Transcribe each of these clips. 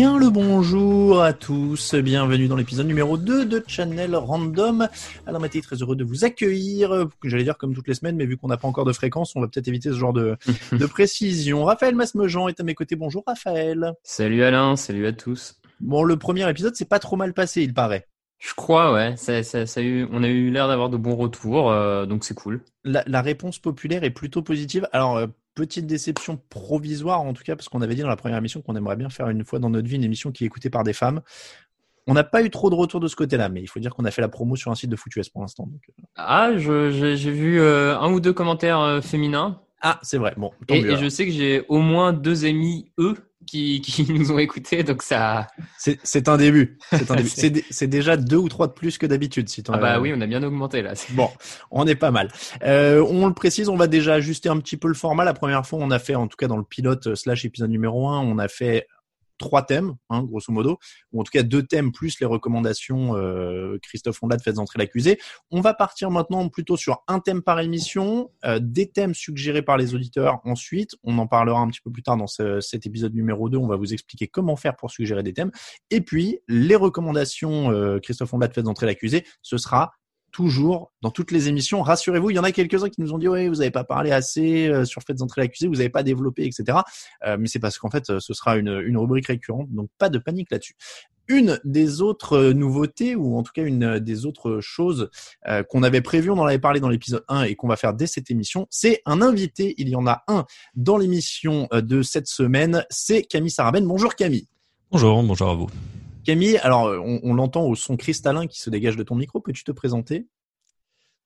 Bien le bonjour à tous, bienvenue dans l'épisode numéro 2 de Channel Random. Alors Mathieu, très heureux de vous accueillir, j'allais dire comme toutes les semaines, mais vu qu'on n'a pas encore de fréquence, on va peut-être éviter ce genre de, de précision. Raphaël Masmejean est à mes côtés, bonjour Raphaël. Salut Alain, salut à tous. Bon, le premier épisode c'est pas trop mal passé, il paraît. Je crois, ouais. Ça, ça, ça a eu, on a eu l'air d'avoir de bons retours, euh, donc c'est cool. La, la, réponse populaire est plutôt positive. Alors, euh, petite déception provisoire en tout cas, parce qu'on avait dit dans la première émission qu'on aimerait bien faire une fois dans notre vie une émission qui est écoutée par des femmes. On n'a pas eu trop de retours de ce côté-là, mais il faut dire qu'on a fait la promo sur un site de FootUS pour l'instant. Donc... euh. Ah, j'ai j'ai vu euh, un ou deux commentaires euh, féminins. Ah, c'est vrai. Bon, tant Et, mieux, et je sais que j'ai au moins deux amis, eux, qui, qui nous ont écoutés, donc ça. C'est un début. C'est un déjà deux ou trois de plus que d'habitude. Si t'en Ah bah oui, on a bien augmenté là. Bon, on est pas mal. Euh, on le précise, on va déjà ajuster un petit peu le format. La première fois, on a fait, en tout cas dans le pilote euh, slash épisode numéro 1, on a fait trois thèmes, hein, grosso modo, ou en tout cas deux thèmes plus les recommandations euh, Christophe Ondelat faites entrer l'accusé. On va partir maintenant plutôt sur un thème par émission, euh, des thèmes suggérés par les auditeurs ensuite. On en parlera un petit peu plus tard dans ce- cet épisode numéro 2. On va vous expliquer comment faire pour suggérer des thèmes. Et puis, les recommandations euh, Christophe Ondelat faites entrer l'accusé, ce sera toujours dans toutes les émissions. Rassurez-vous, il y en a quelques-uns qui nous ont dit oui, vous n'avez pas parlé assez euh, sur Faites entrer l'accusé, vous n'avez pas développé, etc. Euh, mais c'est parce qu'en fait, euh, ce sera une, rubrique récurrente, donc pas de panique là-dessus. Une des autres nouveautés, ou en tout cas une des autres choses qu'on avait prévues, on en avait parlé dans l'épisode 1 et qu'on va faire dès cette émission, c'est un invité. Il y en a un dans l'émission de cette semaine, c'est Camille Sarabène. Bonjour Camille. Bonjour, bonjour à vous. Camille, alors euh, on, on l'entend au son cristallin qui se dégage de ton micro, peux-tu te présenter?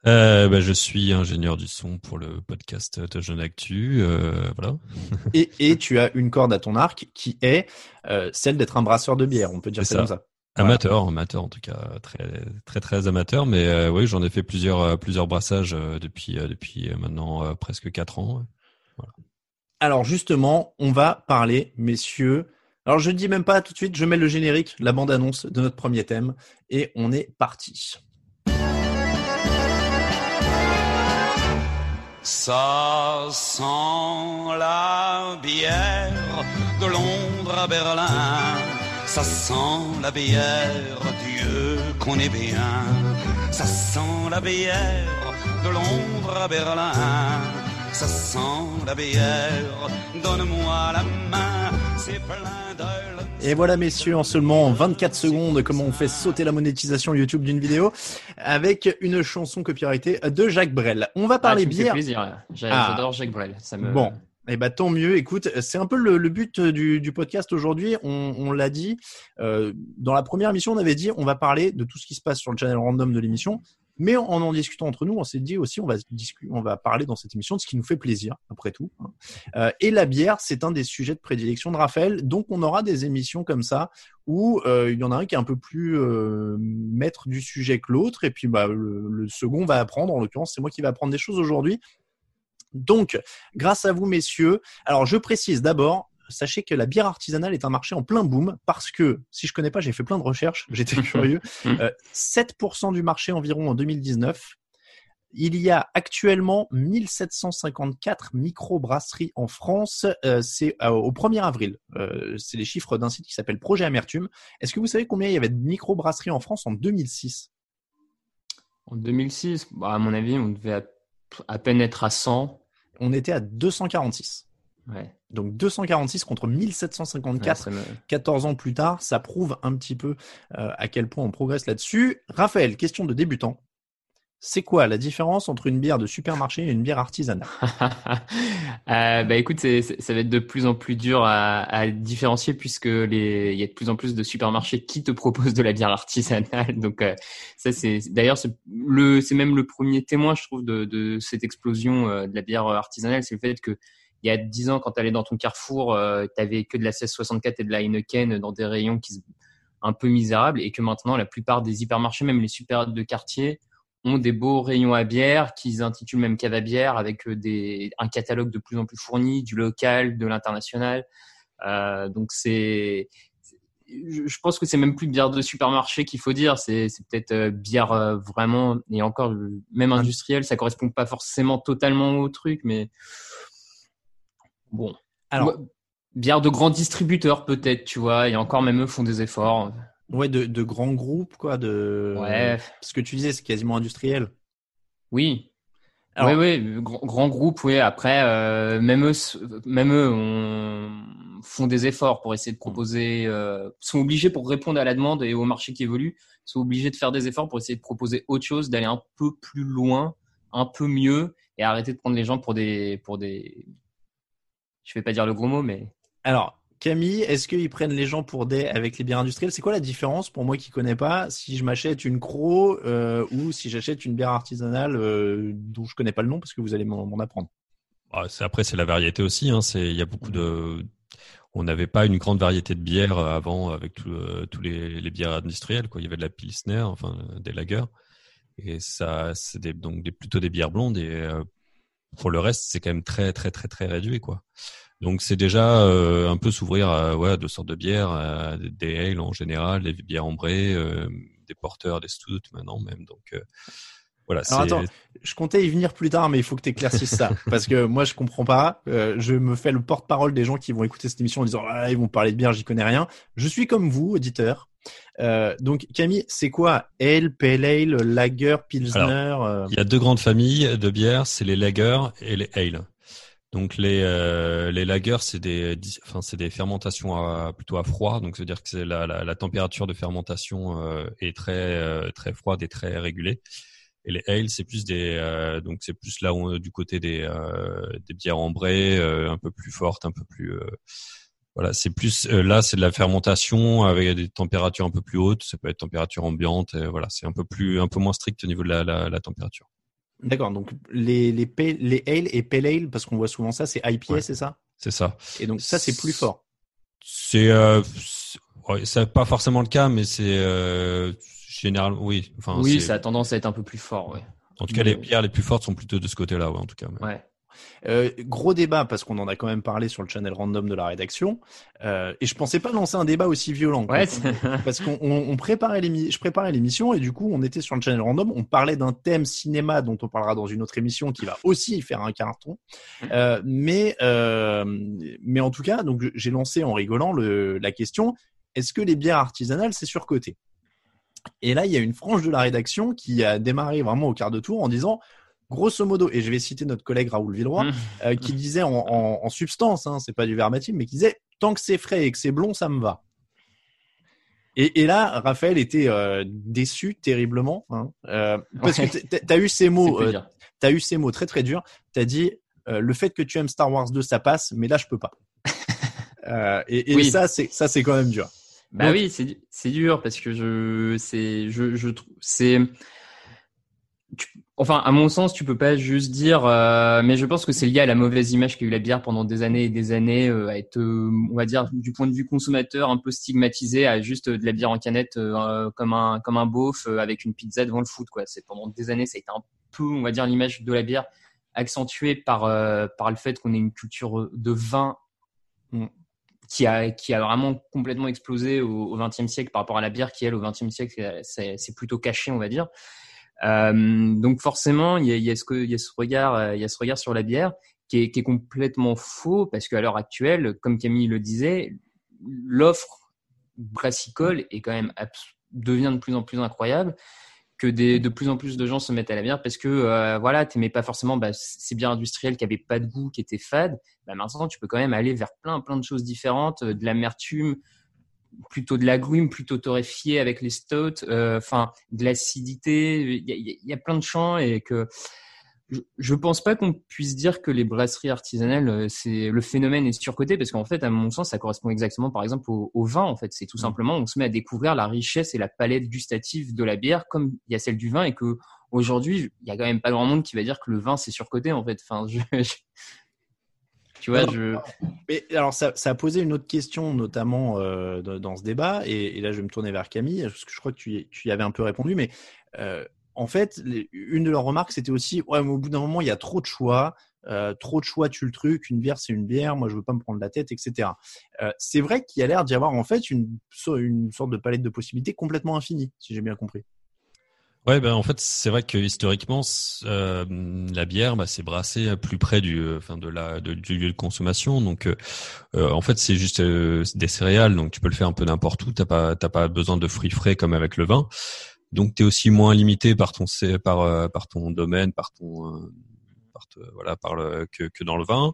Euh, bah, je suis ingénieur du son pour le podcast de Jeune Actu. Euh, voilà. et, et tu as une corde à ton arc qui est euh, celle d'être un brasseur de bière, on peut dire ça, comme ça. Voilà. Amateur, amateur en tout cas, très très très amateur. Mais oui, j'en ai fait plusieurs plusieurs brassages depuis depuis maintenant presque quatre ans. Alors justement, on va parler, messieurs. Alors je ne dis même pas tout de suite, je mets le générique, la bande-annonce de notre premier thème, et on est parti. Ça sent la bière de Londres à Berlin. Ça sent la bière, Dieu qu'on est bien. Ça sent la bière de Londres à Berlin. Ça sent la bière, donne-moi la main. C'est plein de Et voilà, messieurs, en seulement 24 secondes, comment on fait sauter la monétisation YouTube d'une vidéo avec une chanson copyrightée de Jacques Brel. On va Ah, parler tu me fais bière. plaisir. Ah. J'adore Jacques Brel. Ça me... Bon, eh ben tant mieux. Écoute, c'est un peu le, le but du, du podcast aujourd'hui. On, on l'a dit euh, dans la première émission, on avait dit on va parler de tout ce qui se passe sur le channel random de l'émission. Mais en en discutant entre nous, on s'est dit aussi on va on va parler dans cette émission de ce qui nous fait plaisir après tout. hein. Euh, et la bière, c'est un des sujets de prédilection de Raphaël. Donc on aura des émissions comme ça où euh, il y en a un qui est un peu plus euh, maître du sujet que l'autre, et puis bah, le, le second va apprendre. En l'occurrence, c'est moi qui vais apprendre des choses aujourd'hui. Donc, grâce à vous, messieurs. Alors, je précise d'abord, sachez que la bière artisanale est un marché en plein boom parce que, si je connais pas, j'ai fait plein de recherches, j'étais curieux. Euh, 7% du marché environ en 2019. Il y a actuellement 1754 microbrasseries en France. Euh, c'est euh, au 1er avril. Euh, c'est les chiffres d'un site qui s'appelle Projet Amertume. Est-ce que vous savez combien il y avait de microbrasseries en France en 2006 En 2006, bah, à mon avis, on devait à, à peine être à 100. On était à 246. Ouais. Donc 246 contre 1754. Ouais, ça me- 14 ans plus tard, ça prouve un petit peu euh, à quel point on progresse là-dessus. Raphaël, question de débutant. C'est quoi la différence entre une bière de supermarché et une bière artisanale? Euh, bah écoute, c'est- ça va être de plus en plus dur à, à différencier puisque les, il y a de plus en plus de supermarchés qui te proposent de la bière artisanale. Donc euh, ça c'est d'ailleurs c'est le c'est même le premier témoin je trouve de, de cette explosion euh, de la bière artisanale, c'est le fait que il y a 10 ans quand tu allais dans ton Carrefour, euh, tu avais que de la 1664 et de la Heineken dans des rayons qui se- un peu misérables et que maintenant la plupart des hypermarchés, même les super de quartier, ont des beaux rayons à bière qu'ils intitulent même cave à bière avec euh, des, un catalogue de plus en plus fourni, du local, de l'international. Euh, donc c'est, je pense que c'est même plus bière de supermarché qu'il faut dire, c'est peut-être euh, bière vraiment et encore même industrielle, ça correspond pas forcément totalement au truc, mais bon. Alors, bière de grands distributeurs peut-être, tu vois, et encore même eux font des efforts. ouais, de, de grands groupes, quoi, de. Ouais, Ce que tu disais, c'est quasiment industriel. oui, Alors- oui, oui, grand, grand groupe, oui. Après, euh, même eux, même eux, on, font des efforts pour essayer de proposer, euh, sont obligés pour répondre à la demande et au marché qui évolue, sont obligés de faire des efforts pour essayer de proposer autre chose, d'aller un peu plus loin, un peu mieux, et arrêter de prendre les gens pour des, pour des, je vais pas dire le gros mot, mais Alors, Camille, est-ce qu'ils prennent les gens pour des avec les bières industrielles? C'est quoi la différence pour moi qui connais pas si je m'achète une Cro euh, ou si j'achète une bière artisanale euh, dont je connais pas le nom parce que vous allez m'en apprendre? Ah, c'est- après, c'est la variété aussi. Hein. C'est, il y a beaucoup de. On n'avait pas une grande variété de bières avant avec euh, tous les, les bières industrielles. Quoi. Il y avait de la pilsner, enfin des lagers, et ça, c'est des, donc des, plutôt des bières blondes. Et euh, pour le reste, c'est quand même très, très, très, très réduit, quoi. Donc c'est déjà euh, un peu s'ouvrir à ouais, deux sortes de bières, à des ales en général, des bières ambrées, euh, des porteurs, des stouts maintenant même. Donc euh, voilà. Alors attends, je comptais y venir plus tard, mais il faut que tu éclaircisses ça parce que moi je comprends pas. Je me fais le porte-parole des gens qui vont écouter cette émission en disant ah, ils vont parler de bière, j'y connais rien. Je suis comme vous, auditeur. Euh, donc Camille, c'est quoi Ale, Pale Ale, Lager, Pilsner euh, Il y a deux grandes familles de bières, c'est les lagers et les ale. Donc les euh, les lagers, c'est des enfin c'est des fermentations à, plutôt à froid, donc c'est à dire que c'est la, la, la température de fermentation euh, est très euh, très froide et très régulée. Et les ale, c'est plus des donc c'est plus là où, du côté des des bières ambrées, un peu plus fortes, un peu plus voilà, c'est plus euh, là c'est de la fermentation avec des températures un peu plus hautes, ça peut être température ambiante, et voilà, c'est un peu plus un peu moins strict au niveau de la, la, la température. D'accord, donc les les, pale- les Ale et Pale Ale parce qu'on voit souvent ça, c'est IPA, Ouais. c'est ça? C'est ça. Et donc ça c'est plus fort. C'est euh, c'est- ouais, c'est pas forcément le cas, mais c'est euh, général. Oui. Enfin, oui, ça a tendance à être un peu plus fort, ouais. En tout cas, les bières les plus fortes sont plutôt de ce côté-là, ouais, en tout cas. mais- Ouais. Euh, gros débat parce qu'on en a quand même parlé sur le channel random de la rédaction. Euh, et je pensais pas lancer un débat aussi violent. Ouais, parce qu'on on, on préparait je préparais l'émission et du coup on était sur le channel random, on parlait d'un thème cinéma dont on parlera dans une autre émission qui va aussi faire un carton. Euh, mais mais en tout cas donc j'ai lancé en rigolant le, la question est-ce que les bières artisanales c'est surcoté? Et là il y a une frange de la rédaction qui a démarré vraiment au quart de tour en disant grosso modo et je vais citer notre collègue Raoul Villeroy Mm. euh, qui disait en, en, en substance, hein, c'est pas du verbatim, mais qui disait tant que c'est frais et que c'est blond, ça me va. Et, et là, Raphaël était euh, déçu terriblement, hein, euh, parce Ouais. que t'as- t'as eu ces mots, eu ces mots très très durs. T'as dit euh, le fait que tu aimes Star Wars 2, ça passe, mais là je peux pas. Et et Oui. ça, c'est ça, c'est quand même dur. Bah Donc- oui, c'est du- c'est dur parce que je c'est je je trouve c'est tu- enfin à mon sens tu peux pas juste dire euh, mais je pense que c'est lié à la mauvaise image qu'a eu la bière pendant des années et des années euh, à être euh, on va dire du point de vue consommateur un peu stigmatisé à juste euh, de la bière en canette comme un comme un beauf avec une pizza devant le foot quoi c'est pendant des années ça a été un peu on va dire l'image de la bière accentuée par par le fait qu'on ait une culture de vin Mm. qui a qui a vraiment complètement explosé au XXe siècle par rapport à la bière qui elle au XXe siècle c'est plutôt caché on va dire donc forcément il y a, ce regard euh, y a ce regard sur la bière qui est, complètement faux parce qu'à l'heure actuelle comme Camille le disait l'offre brassicole est quand même devient de plus en plus incroyable que des, de plus en plus de gens se mettent à la bière parce que euh, voilà, pas forcément bah, ces bières industrielles qui avaient pas de goût, qui étaient fades. Bah, maintenant, tu peux quand même aller vers plein plein de choses différentes, euh, de l'amertume, plutôt de l'agrume, plutôt torréfié avec les stouts, euh, enfin de l'acidité. Il y, y a, plein de champs et que je pense pas qu'on puisse dire que les brasseries artisanales, euh, c'est le phénomène est surcoté parce qu'en fait, à mon sens, ça correspond exactement, par exemple, au, vin. En fait, c'est tout mmh. simplement, on se met à découvrir la richesse et la palette gustative de la bière, comme il y a celle du vin, et que aujourd'hui, il y a quand même pas grand monde qui va dire que le vin c'est surcoté. En fait, enfin, tu vois, je. Mais alors, ça, ça, a posé une autre question, notamment euh, dans ce débat, et, là, je vais me tourner vers Camille, parce que je crois que tu, tu y avais un peu répondu, mais euh, en fait, une de leurs remarques, c'était aussi, ouais, mais au bout d'un moment, il y a trop de choix. Euh, trop de choix tue le truc. Une bière, c'est une bière. Moi, je veux pas me prendre la tête, etc. Euh, c'est vrai qu'il y a l'air d'y avoir en fait une, une sorte de palette de possibilités complètement infinie, si j'ai bien compris. Ouais, ben en fait, c'est vrai que historiquement, euh, la bière, bah, c'est brassé plus près du, enfin de la, du lieu de consommation. Donc, en fait, c'est juste des céréales, donc tu peux le faire un peu n'importe où. T'as pas, t'as pas besoin de fruits frais comme avec le vin. Donc, tu es aussi moins limité par ton par euh, par ton domaine, par ton euh, par voilà par le, que, que dans le vin.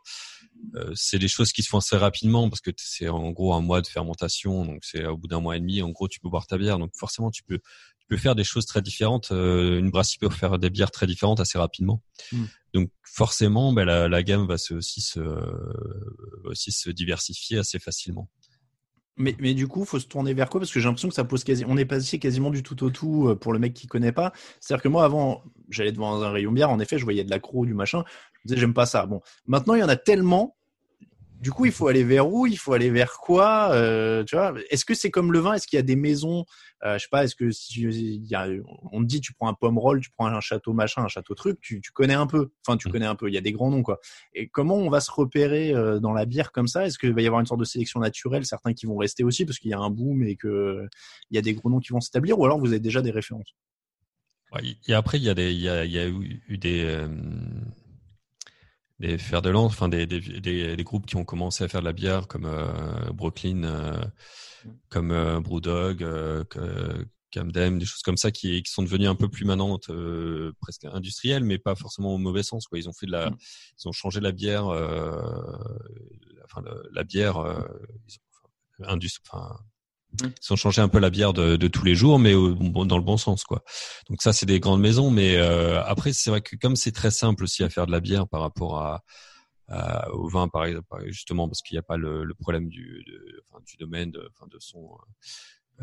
Euh, c'est des choses qui se font assez rapidement parce que c'est en gros un mois de fermentation, donc c'est au bout d'un mois et demi, en gros tu peux boire ta bière, donc forcément tu peux tu peux faire des choses très différentes. une brasserie peut faire des bières très différentes assez rapidement. Mmh. Donc forcément, ben, la, la, gamme va se, aussi se aussi se diversifier assez facilement. Mais, mais du coup, faut se tourner vers quoi? Parce que j'ai l'impression que ça pose quasi. On est passé quasiment du tout au tout euh, pour le mec qui connaît pas. C'est-à-dire que moi, avant, j'allais devant un rayon bière. En effet, je voyais de l'accro, du machin. J'aime pas ça. Bon, maintenant, il y en a tellement du coup, il faut aller vers où? Il faut aller vers quoi? Euh, Tu vois Est-ce que c'est comme le vin? Est-ce qu'il y a des maisons? Euh, Je sais pas. Est-ce que si y a, on te dit tu prends un pomme roll, tu prends un château machin, un château truc, tu, tu connais un peu. Enfin, tu mmh. connais un peu. Il y a des grands noms quoi. Et comment on va se repérer euh, dans la bière comme ça? Est-ce qu'il va y avoir une sorte de sélection naturelle Certains qui vont rester aussi parce qu'il y a un boom et que il y a des gros noms qui vont s'établir, ou alors vous avez déjà des références? Et après, il y a des, il y a, il y a eu des, euh, des fers de lance, enfin des, des, des, groupes qui ont commencé à faire de la bière comme euh, Brooklyn, euh, comme euh, Brewdog, euh, Camden, des choses comme ça qui, qui sont devenues un peu plus maintenant euh, presque industrielles, mais pas forcément au mauvais sens. Quoi. Ils ont fait de la, mm. ils ont changé la bière, enfin la, bière, enfin, Mmh. Ils ont changé un peu la bière de, de tous les jours, mais dans le bon sens, quoi. Donc ça, c'est des grandes maisons, mais euh, après, c'est vrai que comme c'est très simple aussi à faire de la bière par rapport à, au vin, par exemple, justement parce qu'il n'y a pas le, le problème du, de, enfin, du domaine, de, enfin, de son.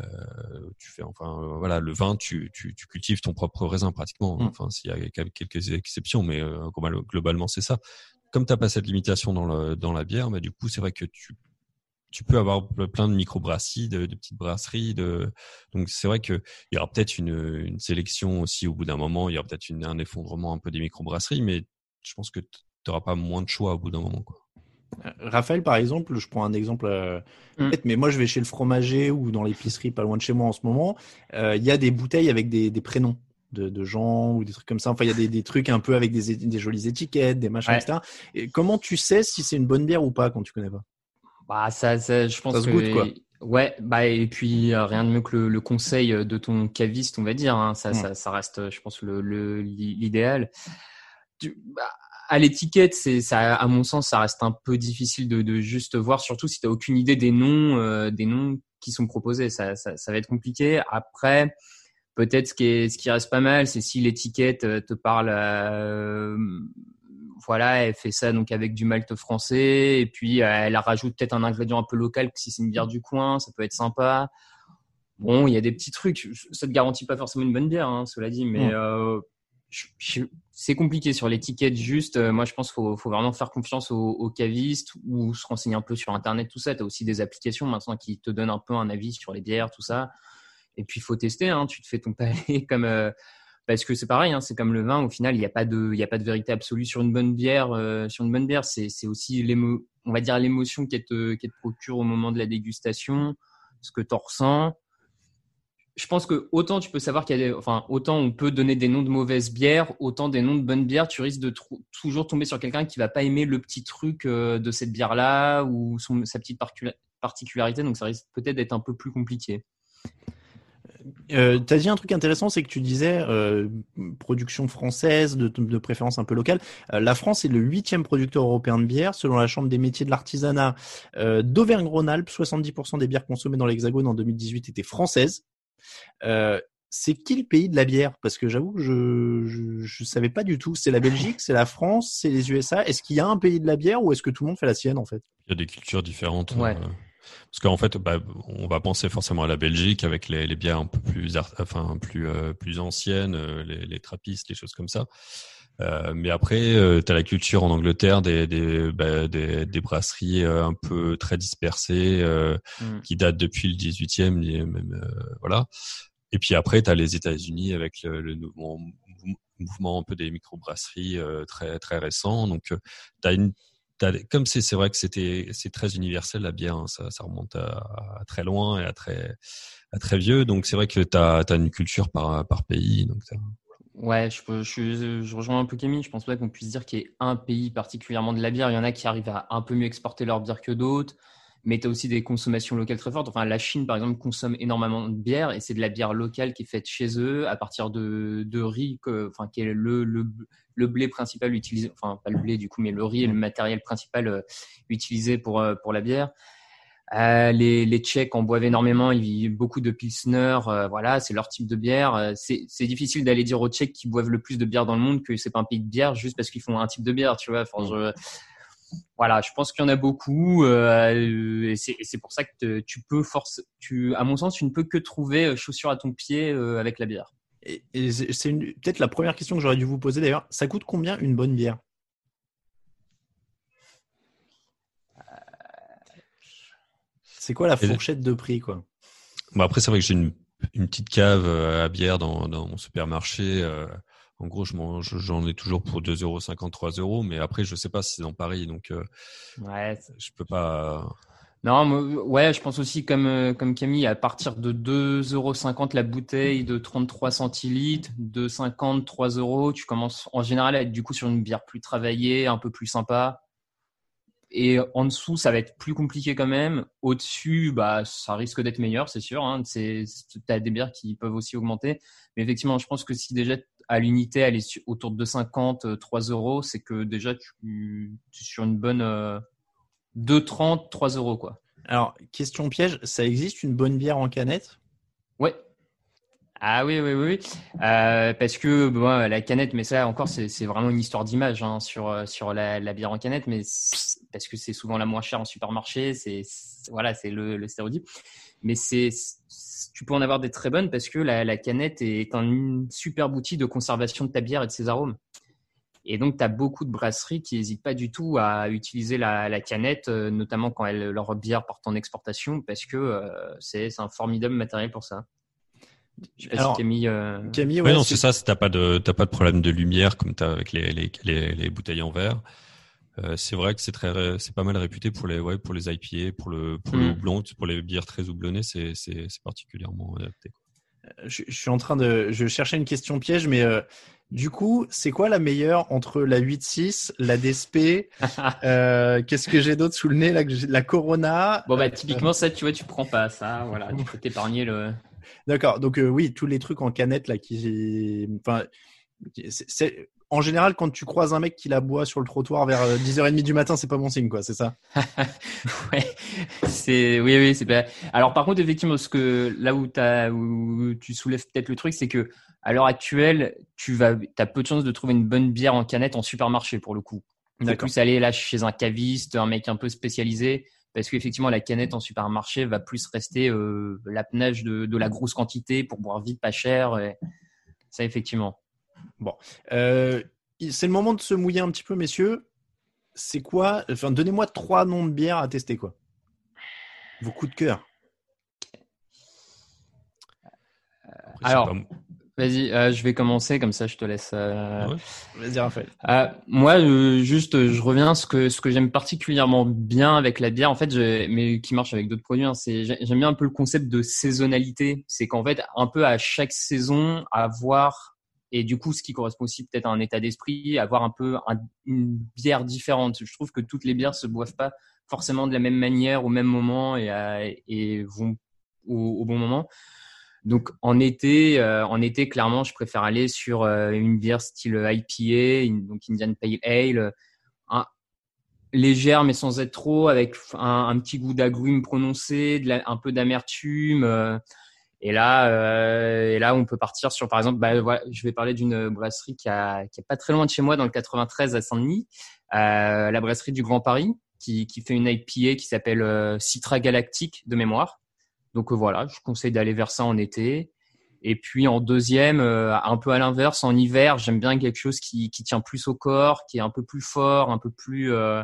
Euh, tu fais enfin euh, voilà le vin tu, tu, tu, cultives ton propre raisin pratiquement mmh. enfin s'il y a quelques exceptions mais euh, globalement c'est ça comme tu n'as pas cette limitation dans, le, dans la bière mais du coup c'est vrai que tu tu peux avoir plein de micro-brasseries, de, petites brasseries. De... Donc c'est vrai qu'il y aura peut-être une, une, sélection aussi au bout d'un moment, il y aura peut-être un effondrement un peu des micro-brasseries, mais je pense que tu n'auras pas moins de choix au bout d'un moment. Quoi. Euh, Raphaël, par exemple, je prends un exemple euh, mm. mais moi je vais chez le fromager ou dans l'épicerie pas loin de chez moi en ce moment, euh, il y a des bouteilles avec des, des prénoms. De, de, gens ou des trucs comme ça. Enfin, il y a des, des trucs un peu avec des, des jolies étiquettes, des machins, etc. Et comment tu sais si c'est une bonne bière ou pas quand tu connais pas? Bah, ça, ça, je pense ça se goûte, quoi. Ouais, bah et puis euh, rien de mieux que le, conseil de ton caviste, on va dire. Hein. Ça, mm. ça, ça, reste, je pense, le l'idéal. Bah, à l'étiquette, c'est ça, à mon sens, ça reste un peu difficile de, de juste voir, surtout si tu n'as aucune idée des noms, euh, des noms qui sont proposés. Ça, ça, ça va être compliqué. Après, peut-être ce qui est, ce qui reste pas mal, c'est si l'étiquette euh, te parle. Euh, voilà, elle fait ça donc avec du malt français et puis euh, elle rajoute peut-être un ingrédient un peu local si c'est une bière du coin, ça peut être sympa. Bon, il y a des petits trucs. Ça te garantit pas forcément une bonne bière, hein, cela dit, mais euh, c'est compliqué sur l'étiquette juste. Euh, moi, je pense qu'il faut, faut, vraiment faire confiance aux, cavistes ou se renseigner un peu sur Internet, tout ça. Tu as aussi des applications maintenant qui te donnent un peu un avis sur les bières, tout ça. Et puis, il faut tester. Hein. Tu te fais ton palais comme, parce que c'est pareil, hein, c'est comme le vin. Au final, il n'y a pas de, y a pas de vérité absolue sur une bonne bière. Euh, sur une bonne bière, c'est, aussi on va dire l'émotion qu'elle te, te procure au moment de la dégustation, ce que tu ressens. Je pense que autant tu peux savoir qu'il y a, enfin autant on peut donner des noms de mauvaises bières, autant des noms de bonnes bières, tu risques de toujours tomber sur quelqu'un qui va pas aimer le petit truc euh, de cette bière là ou sa petite particularité. Donc ça risque peut-être d'être un peu plus compliqué euh, tu as dit un truc intéressant, c'est que tu disais euh, production française, de, de, préférence un peu locale. Euh, la France est le huitième producteur européen de bière, selon la Chambre des métiers de l'artisanat euh, d'Auvergne-Rhône-Alpes. 70% des bières consommées dans l'Hexagone en 2018 étaient françaises. c'est qui le pays de la bière? Parce que j'avoue que je, je, je savais pas du tout. C'est la Belgique, c'est la France, c'est les USA. Est-ce qu'il y a un pays de la bière ou est-ce que tout le monde fait la sienne en fait? Il y a des cultures différentes. Ouais. Parce qu'en fait, bah, on va penser forcément à la Belgique avec les, les bières un peu plus, enfin plus euh, plus anciennes, euh, les, les trappistes, les choses comme ça. Euh, mais après, euh, tu as la culture en Angleterre des des, bah, des, des, brasseries euh, un peu très dispersées mm. qui datent depuis le 18e, même voilà. Et puis après, tu as les États-Unis avec le, le mouvement, mouvement un peu des microbrasseries très très récent. Donc, tu as une comme c'est vrai que c'était c'est très universel la bière, hein, ça, remonte à, très loin et à très vieux. Donc c'est vrai que tu as, une culture par pays. Donc Ouais, je, rejoins un peu Camille. Je pense pas qu'on puisse dire qu'il y ait un pays particulièrement de la bière. Il y en a qui arrivent à un peu mieux exporter leur bière que d'autres mais tu as aussi des consommations locales très fortes. Enfin, la Chine, par exemple, consomme énormément de bière et c'est de la bière locale qui est faite chez eux à partir de, de riz, que, enfin, qui est le, le, le, blé principal utilisé, enfin, pas le blé du coup, mais le riz est le matériel principal euh, utilisé pour, euh, pour la bière. Euh, les, les Tchèques en boivent énormément, ils vivent beaucoup de Pilsner, euh, voilà, c'est leur type de bière. C'est difficile d'aller dire aux Tchèques qui boivent le plus de bière dans le monde que c'est pas un pays de bière juste parce qu'ils font un type de bière, tu vois. Enfin, je, voilà, je pense qu'il y en a beaucoup euh, et c'est pour ça que tu peux force, tu, à mon sens, tu ne peux que trouver euh, chaussures à ton pied euh, avec la bière. Et, c'est peut-être la première question que j'aurais dû vous poser d'ailleurs. Ça coûte combien une bonne bière? C'est quoi la fourchette de prix quoi? Bon Après, c'est vrai que j'ai une, une, petite cave à bière dans, dans mon supermarché. En gros, j'en ai toujours pour 2,50 3 euros, mais après, je sais pas si c'est dans Paris, donc euh, ouais, je peux pas. Non, ouais, je pense aussi comme euh, comme Camille, à partir de 2,50 euros la bouteille de 33 centilitres, 2,50 3 euros, tu commences en général à être du coup sur une bière plus travaillée, un peu plus sympa. Et en dessous, ça va être plus compliqué quand même. Au-dessus, bah, ça risque d'être meilleur, c'est sûr. Hein. Tu as des bières qui peuvent aussi augmenter. Mais effectivement, je pense que si déjà à l'unité, elle est autour de 2,50, 3 euh, euros, c'est que déjà tu, es sur une bonne 2,30, euh, 3 euros. Quoi. Alors, question piège, ça existe une bonne bière en canette? Ouais. Ah oui, oui, oui. Euh, parce que bon, la canette, mais ça encore, c'est vraiment une histoire d'image hein, sur, sur la, la, bière en canette, mais parce que c'est souvent la moins chère en supermarché, c'est voilà, c'est le, le stéréotype. Mais c'est tu peux en avoir des très bonnes parce que la, canette est un super outil de conservation de ta bière et de ses arômes. Et donc, tu as beaucoup de brasseries qui n'hésitent pas du tout à utiliser la, canette, euh, notamment quand elles, leur bière porte en exportation, parce que euh, c'est un formidable matériel pour ça. Je sais pas si Camille. Euh... Camille ouais, non, c'est ça. T'as pas de pas de problème de lumière comme tu as avec les, les, les, bouteilles en verre. Euh, c'est vrai que c'est très, c'est pas mal réputé pour les, ouais, pour les IPA, pour le, pour le mm. houblon, pour les bières très houblonnées, c'est, c'est, c'est particulièrement adapté. Euh, je, je, suis en train de, je cherchais une question piège, mais euh, du coup, c'est quoi la meilleure entre la 8.6, la DSP euh, Qu'est-ce que j'ai d'autre sous le nez la, la Corona Bon bah typiquement ça, tu vois, tu prends pas ça, voilà, tu peux t'épargner le. D'accord, donc oui, tous les trucs en canette là qui, enfin, c'est en général, quand tu croises un mec qui la boit sur le trottoir vers 10h30 euh, du matin, c'est pas bon signe, quoi, c'est ça? Ouais, c'est oui, oui, c'est pas. Alors, par contre, effectivement, ce que là où, as, où tu soulèves peut-être le truc, c'est que à l'heure actuelle, tu vas, as peu de chances de trouver une bonne bière en canette en supermarché pour le coup. Tu plus aller là chez un caviste, un mec un peu spécialisé, parce qu'effectivement, la canette en supermarché va plus rester euh, l'apnage de, de la grosse quantité pour boire vite, pas cher. Et... Ça, effectivement. Bon. Euh, c'est le moment de se mouiller un petit peu, messieurs. C'est quoi Enfin, donnez-moi trois noms de bières à tester, quoi. Vos coups de cœur. Alors, vas-y, euh, je vais commencer, comme ça je te laisse. Euh... Vas-y, Raphaël. Euh, moi, juste, je reviens ce que ce que j'aime particulièrement bien avec la bière, en fait, mais qui marche avec d'autres produits, hein, c'est j'aime bien un peu le concept de saisonnalité. C'est qu'en fait, un peu à chaque saison, avoir et du coup, ce qui correspond aussi peut-être à un état d'esprit, avoir un peu une bière différente. Je trouve que toutes les bières se boivent pas forcément de la même manière au même moment et, et vont au, bon moment. Donc en été, euh, en été clairement, je préfère aller sur euh, une bière style IPA, donc Indian Pale Ale, légère mais sans être trop, avec un, petit goût d'agrumes prononcé, un peu d'amertume. Euh, et là, euh, et là, on peut partir sur, par exemple, bah, voilà, je vais parler d'une brasserie qui a, qui est pas très loin de chez moi, dans le 93 à Saint-Denis, euh, la brasserie du Grand Paris, qui, qui fait une IPA qui s'appelle euh, Citra Galactique de mémoire. Donc euh, voilà, je conseille d'aller vers ça en été. Et puis en deuxième, euh, un peu à l'inverse, en hiver, j'aime bien quelque chose qui, qui tient plus au corps, qui est un peu plus fort, un peu plus euh,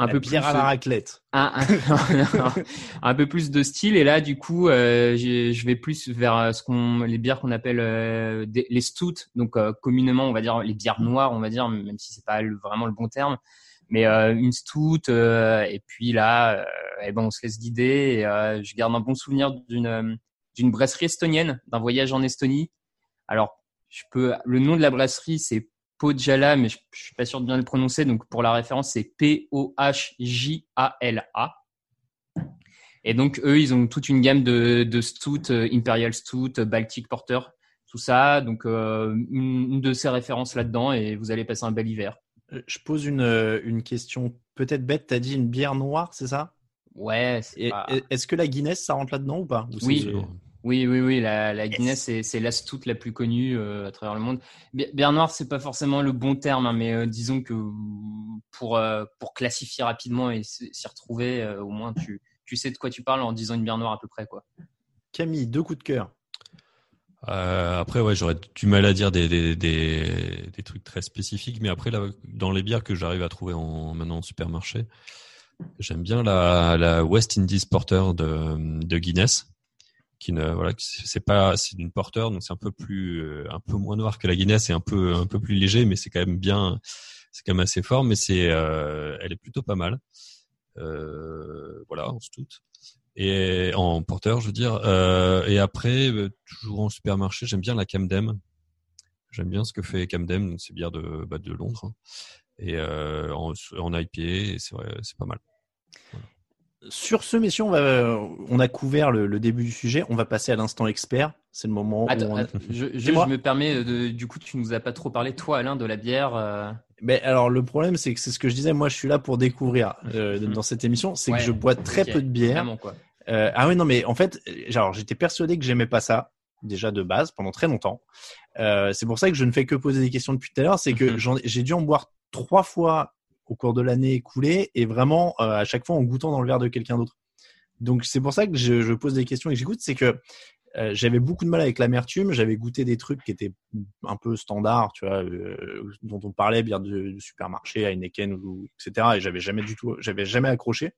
un La peu bière plus à la raclette. un, un- un peu plus de style. Et là du coup euh, je vais plus vers euh, ce qu'on les bières qu'on appelle euh, des- les stouts. Donc euh, communément on va dire les bières noires on va dire même si c'est pas le- vraiment le bon terme. Mais euh, une stout euh, et puis là euh, eh ben on se laisse guider. Et, euh, je garde un bon souvenir d'une euh, d'une brasserie estonienne d'un voyage en Estonie. Alors je peux le nom de la brasserie c'est Pojala, mais je, je suis pas sûr de bien le prononcer. Donc pour la référence, c'est P-O-H-J-A-L-A. Et donc eux, ils ont toute une gamme de, de stout, euh, Imperial Stout, euh, Baltic Porter, tout ça. Donc euh, une, de ces références là-dedans, et vous allez passer un bel hiver. Je pose une, une question peut-être bête. T'as dit une bière noire, c'est ça? Ouais. pas- Est-ce que la Guinness, ça rentre là-dedans ou pas? Ou Oui. Oui, oui, oui. La, la Guinness, c'est, c'est la stout la plus connue euh, à travers le monde. Bi- Bière noire, c'est pas forcément le bon terme, hein, mais euh, disons que pour euh, pour classifier rapidement et s'y retrouver, euh, au moins tu tu sais de quoi tu parles en disant une bière noire à peu près, quoi. Camille, deux coups de cœur. Euh, après, ouais, j'aurais du mal à dire des, des, des, des trucs très spécifiques, mais après, là, dans les bières que j'arrive à trouver en, maintenant en supermarché, j'aime bien la, la West Indies Porter de, de Guinness, qui ne, voilà, c'est pas, c'est une porter, donc c'est un peu plus, euh, un peu moins noir que la Guinness et un peu, un peu plus léger, mais c'est quand même bien, c'est quand même assez fort, mais c'est, euh, elle est plutôt pas mal. Euh, voilà, en stout et en porteur, je veux dire. Euh, et après, euh, toujours en supermarché, j'aime bien la Camden. J'aime bien ce que fait Camden, donc c'est bière de, bah, de Londres. hein. Et euh, en, en IPA, c'est vrai, c'est pas mal. Sur ce, messieurs, on, va, on a couvert le, le début du sujet. On va passer à l'instant expert. C'est le moment où on... attends, je, je, Dis-moi. je me permets de, du coup, tu nous as pas trop parlé, toi, Alain, de la bière. euh, Mais alors, le problème, c'est que c'est ce que je disais. Moi, je suis là pour découvrir euh, Mhm. dans cette émission. C'est Ouais, que je bois très peu de bière. Vraiment, quoi. Euh, ah oui, non, mais en fait, genre, j'étais persuadé que j'aimais pas ça déjà de base pendant très longtemps. Euh, c'est pour ça que je ne fais que poser des questions depuis tout à l'heure. C'est que j'ai dû en boire trois fois au cours de l'année écoulée et vraiment euh, à chaque fois en goûtant dans le verre de quelqu'un d'autre. Donc c'est pour ça que je, pose des questions et que j'écoute. C'est que euh, j'avais beaucoup de mal avec l'amertume. J'avais goûté des trucs qui étaient un peu standards, tu vois, euh, dont on parlait, bière de, supermarché, Heineken etc. Et j'avais jamais du tout, j'avais jamais accroché.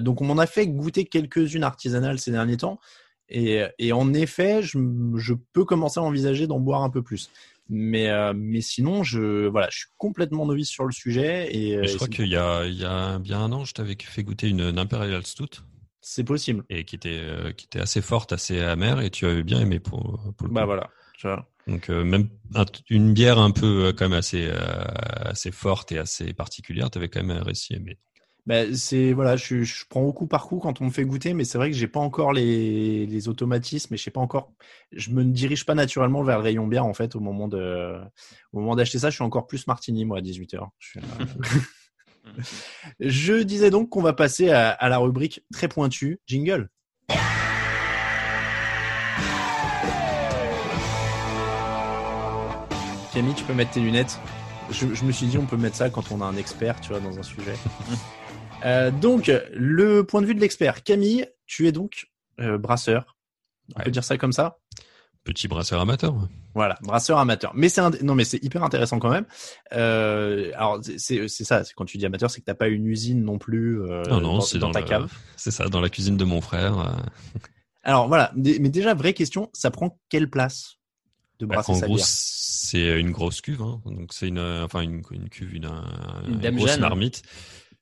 Donc on m'en a fait goûter quelques-unes artisanales ces derniers temps. Et, en effet, je peux commencer à envisager d'en boire un peu plus. Mais, euh, mais sinon, je, voilà, je suis complètement novice sur le sujet. Et, Et euh, je crois qu'il y a, il y a bien un an, je t'avais fait goûter une, une Imperial Stout c'est possible. et qui était, euh, qui était assez forte, assez amère, et tu avais bien aimé pour, pour le Bah coup. voilà. Tu vois. Donc euh, même un- une bière un peu quand même assez, assez forte et assez particulière, tu avais quand même réussi à aimer. Bah, c'est voilà, je, prends au coup par coup quand on me fait goûter, mais c'est vrai que j'ai pas encore les, automatismes et je sais pas encore. Je me dirige pas naturellement vers le rayon bière en fait au moment de au moment d'acheter ça. Je suis encore plus martini moi à 18 h euh, je disais donc qu'on va passer à, à la rubrique très pointue jingle. Camille, tu peux mettre tes lunettes. Je, je me suis dit on peut mettre ça quand on a un expert, tu vois, dans un sujet. Euh, donc, le point de vue de l'expert. Camille, tu es donc euh, brasseur. On Ouais. peut dire ça comme ça Petit brasseur amateur. Voilà, brasseur amateur. Mais c'est non, mais c'est hyper intéressant quand même. Euh, alors c'est- ça. Quand tu dis amateur, c'est que t'as pas une usine non plus Non, non, dans, c'est dans dans ta le- cave. C'est ça, dans la cuisine de mon frère. Alors voilà. Mais déjà, vraie question. Ça prend quelle place de Bah, brasser en gros, c'est une grosse cuve. hein. Donc c'est une, enfin une, une cuve, une, Une grosse marmite.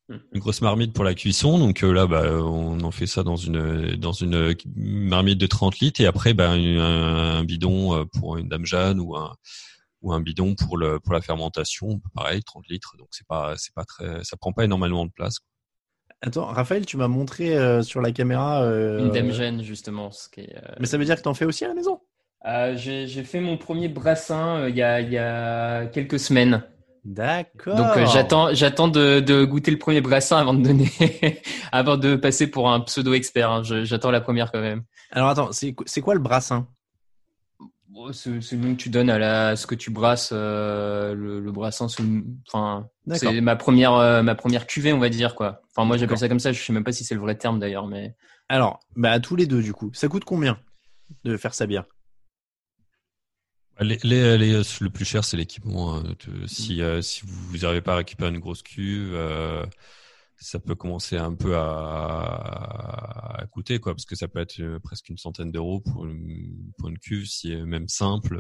Une grosse marmite pour la cuisson. Donc euh, là, bah, on en fait ça dans une dans une marmite de 30 litres et après, bah, un, bidon euh, pour une dame Jeanne ou un ou un bidon pour le pour la fermentation. Pareil, 30 litres. Donc c'est pas c'est pas très, ça prend pas énormément de place. Attends, Raphaël, tu m'as montré euh, sur la caméra. euh, Une justement. Ce qui est, euh, Mais ça veut dire que t'en fais aussi à la maison? Euh, j'ai j'ai fait mon premier brassin euh, il y, a, il y a quelques semaines. D'accord. Donc euh, j'attends j'attends de, de goûter le premier brassin avant de donner avant de passer pour un pseudo expert. hein. J'attends la première quand même. Alors attends, c'est c'est quoi le brassin? Bon, C'est c'est le nom que tu donnes à, la, ce que tu brasses euh, le, le brassin. c'est une- Enfin, D'accord. c'est ma première euh, ma première cuvée, on va dire quoi. Enfin moi D'accord. j'appelle ça comme ça. Je sais même pas si c'est le vrai terme d'ailleurs, mais Alors, bah à tous les deux du coup. Ça coûte combien de faire sa bière Les, les, les- le plus cher, c'est l'équipement. hein. Si, euh, si vous n'arrivez pas à récupérer une grosse cuve, euh, ça peut commencer un peu à, à coûter, quoi, parce que ça peut être euh, presque une centaine d'euros pour une, pour une cuve, si même simple.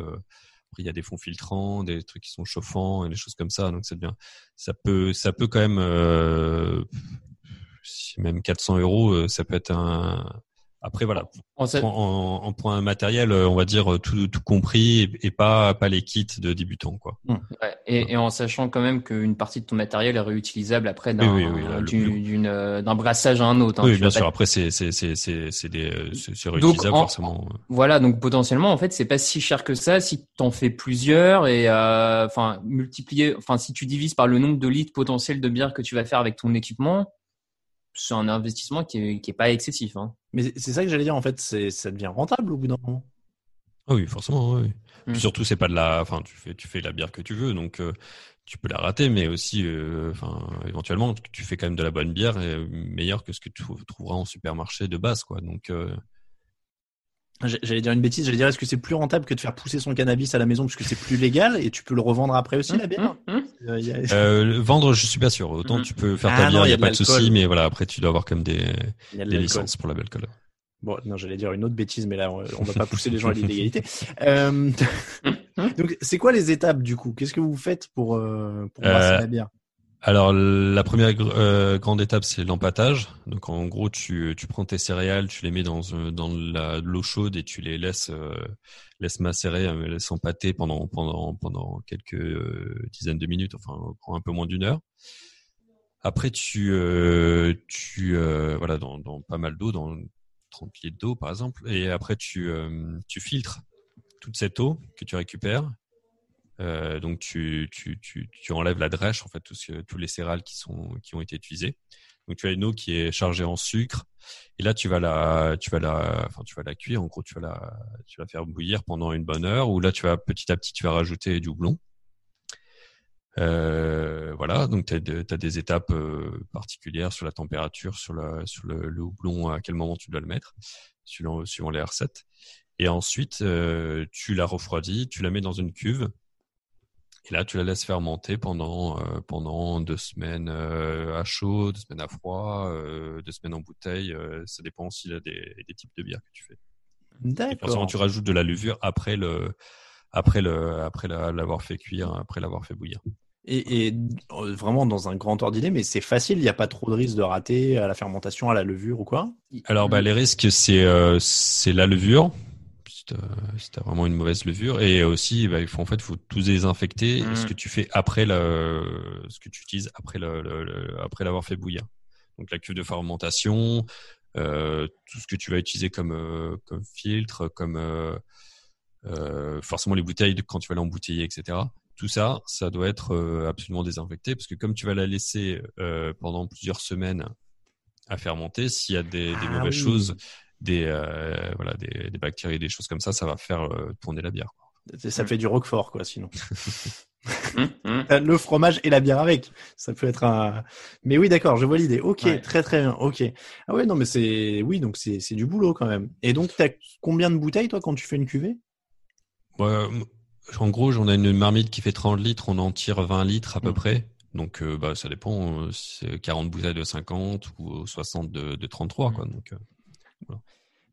Après, il y a des fonds filtrants, des trucs qui sont chauffants et des choses comme ça, donc c'est bien. Ça peut, ça peut quand même, euh, si même 400 euros, ça peut être un. Après, voilà, en, en, en, en point matériel, euh, on va dire euh, tout, tout compris et, et pas pas les kits de débutants quoi. ouais, et, et en sachant quand même qu'une partie de ton matériel est réutilisable après d'un Oui, oui, oui, euh, d'un brassage à un autre. hein. oui, bien pas sûr. Après, c'est c'est c'est c'est c'est Donc, réutilisable en- forcément. Voilà, donc potentiellement, en fait, c'est pas si cher que ça si t'en fais plusieurs et euh, enfin multiplier, enfin si tu divises par le nombre de litres potentiels de bière que tu vas faire avec ton équipement, c'est un investissement qui est, qui est pas excessif. Hein. Mais c'est ça que j'allais dire en fait, c'est ça devient rentable au bout d'un moment. Ah oui, forcément. Oui. Puis Mm. surtout, c'est pas de la. Enfin, tu fais tu fais la bière que tu veux, donc euh, tu peux la rater, mais aussi, euh, enfin, éventuellement, tu fais quand même de la bonne bière et euh, meilleure que ce que tu trou- trouveras en supermarché de base, quoi. Donc, euh, J'allais dire une bêtise, j'allais dire est-ce que c'est plus rentable que de faire pousser son cannabis à la maison parce que c'est plus légal et tu peux le revendre après aussi la bière? Hum, hum. Euh, euh, vendre, je suis pas sûr. Autant Mm. tu peux faire Ah ta bière, il il y y a de pas de l'alcool. souci, mais voilà, après tu dois avoir quand même des, de des licences pour la l'alcool. Bon, non, j'allais dire une autre bêtise, mais là, on on va pas pousser les gens à l'illégalité. Euh, donc, c'est quoi les étapes du coup? Qu'est-ce que vous faites pour, euh, pour brasser la bière? Alors la première euh, grande étape c'est l'empâtage. Donc en gros tu, tu prends tes céréales, tu les mets dans euh, dans l'eau chaude et tu les laisses euh, laisses macérer, euh, laisses empâter pendant pendant pendant quelques euh, dizaines de minutes, enfin un peu moins d'une heure. Après tu tu voilà dans, dans pas mal d'eau, dans 30 litres d'eau par exemple, et après tu tu filtres toute cette eau que tu récupères euh, donc tu, tu, tu, tu enlèves la drèche, en fait, tous, tous les céréales qui sont qui ont été utilisées. Donc tu as une eau qui est chargée en sucre, et là tu vas la tu vas la enfin tu vas la cuire. En gros, tu vas la tu vas faire bouillir pendant une bonne heure. Ou là tu vas petit à petit tu vas rajouter du houblon. Euh, voilà, donc tu as, des étapes euh, particulières sur la température, sur, la, sur le, le houblon, à quel moment tu dois le mettre, suivant, suivant les recettes. Et ensuite, euh, tu la refroidis, tu la mets dans une cuve, et là, tu la laisses fermenter pendant pendant pendant deux semaines euh, à chaud, deux semaines à froid, euh, deux semaines en bouteille. euh, ça dépend aussi là, des, des types de bières que tu fais. D'accord. tu rajoutes de la levure après le après le après la- l'avoir fait cuire, après l'avoir fait bouillir. Et, et euh, vraiment dans un grand d'idée, mais c'est facile, il n'y a pas trop de risque de rater à la fermentation, à la levure ou quoi? Alors, bah, les risques, c'est euh, c'est la levure. Si t'as si t'as vraiment une mauvaise levure, et aussi, bah, il faut en fait, faut tout désinfecter. Mm. Ce que tu fais après le, ce que tu utilises après l'avoir fait bouillir. Donc la cuve de fermentation, euh, tout ce que tu vas utiliser comme euh, comme filtre, comme euh, euh, forcément les bouteilles quand tu vas l'embouteiller, etc. Tout ça, ça doit être euh, absolument désinfecté parce que comme tu vas la laisser euh, pendant plusieurs semaines à fermenter, s'il y a des, des Ah mauvaises oui. choses, des euh, voilà, des, des bactéries, des choses comme ça, ça va faire euh, tourner la bière. Ça fait du roquefort, quoi, sinon. Hum, hum. Euh, Le fromage et la bière avec. Ça peut être un. Mais oui, d'accord, je vois l'idée. Ok, Ouais. très très bien. Ok. Ah ouais, non, mais c'est oui, donc c'est c'est du boulot quand même. Et donc, t'as combien de bouteilles toi quand tu fais une cuvée? Ouais, en gros, j'en ai une marmite qui fait 30 litres, on en tire 20 litres à peu Mm. près. Donc, euh, bah, ça dépend, c'est 40 bouteilles de 50 ou 60 de, de 33, quoi. Donc, euh,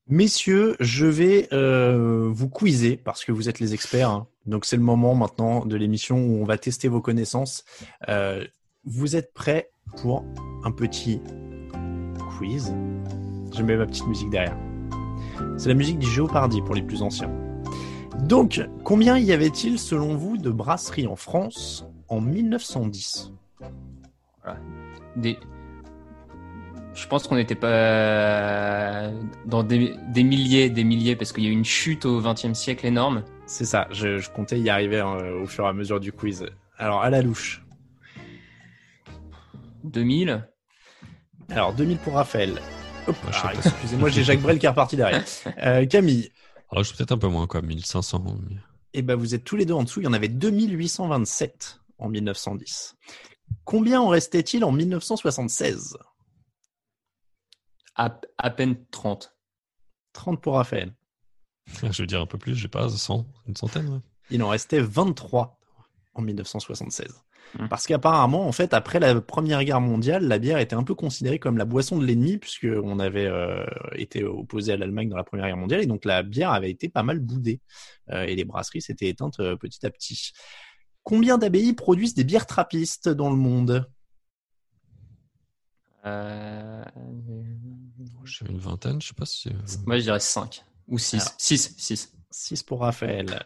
Messieurs, je vais euh, vous quizer parce que vous êtes les experts. hein. Donc c'est le moment maintenant de l'émission où on va tester vos connaissances. Euh, vous êtes prêts pour un petit quiz? Je mets ma petite musique derrière. C'est la musique du Géopardy pour les plus anciens. Donc, combien y avait-il selon vous de brasseries en France en 1910 Des... Je pense qu'on n'était pas dans des, des, milliers, des milliers, parce qu'il y a eu une chute au XXe siècle énorme. C'est ça, je, je, comptais y arriver hein, au fur et à mesure du quiz. Alors, à la louche. 2000 Alors, 2000 pour Raphaël. Hop, ah, excusez-moi, j'ai Jacques Brel qui est reparti derrière. Euh, Camille. Alors, je suis peut-être un peu moins, quoi, 1500. Eh ben, vous êtes tous les deux en dessous. Il y en avait 2827 en 1910. Combien en restait-il en 1976 à, à, peine 30. 30 pour Raphaël. Je veux dire un peu plus, j'ai pas 100, une centaine. Il en restait 23 en 1976. Mmh. Parce qu'apparemment, en fait, après la Première Guerre mondiale, la bière était un peu considérée comme la boisson de l'ennemi, puisqu'on avait euh, été opposé à l'Allemagne dans la Première Guerre mondiale, et donc la bière avait été pas mal boudée, euh, et les brasseries s'étaient éteintes euh, petit à petit. Combien d'abbayes produisent des bières trappistes dans le monde? Euh... J'ai une vingtaine, je sais pas si. Moi, je dirais 5 ou 6. 6, 6. 6 pour Raphaël.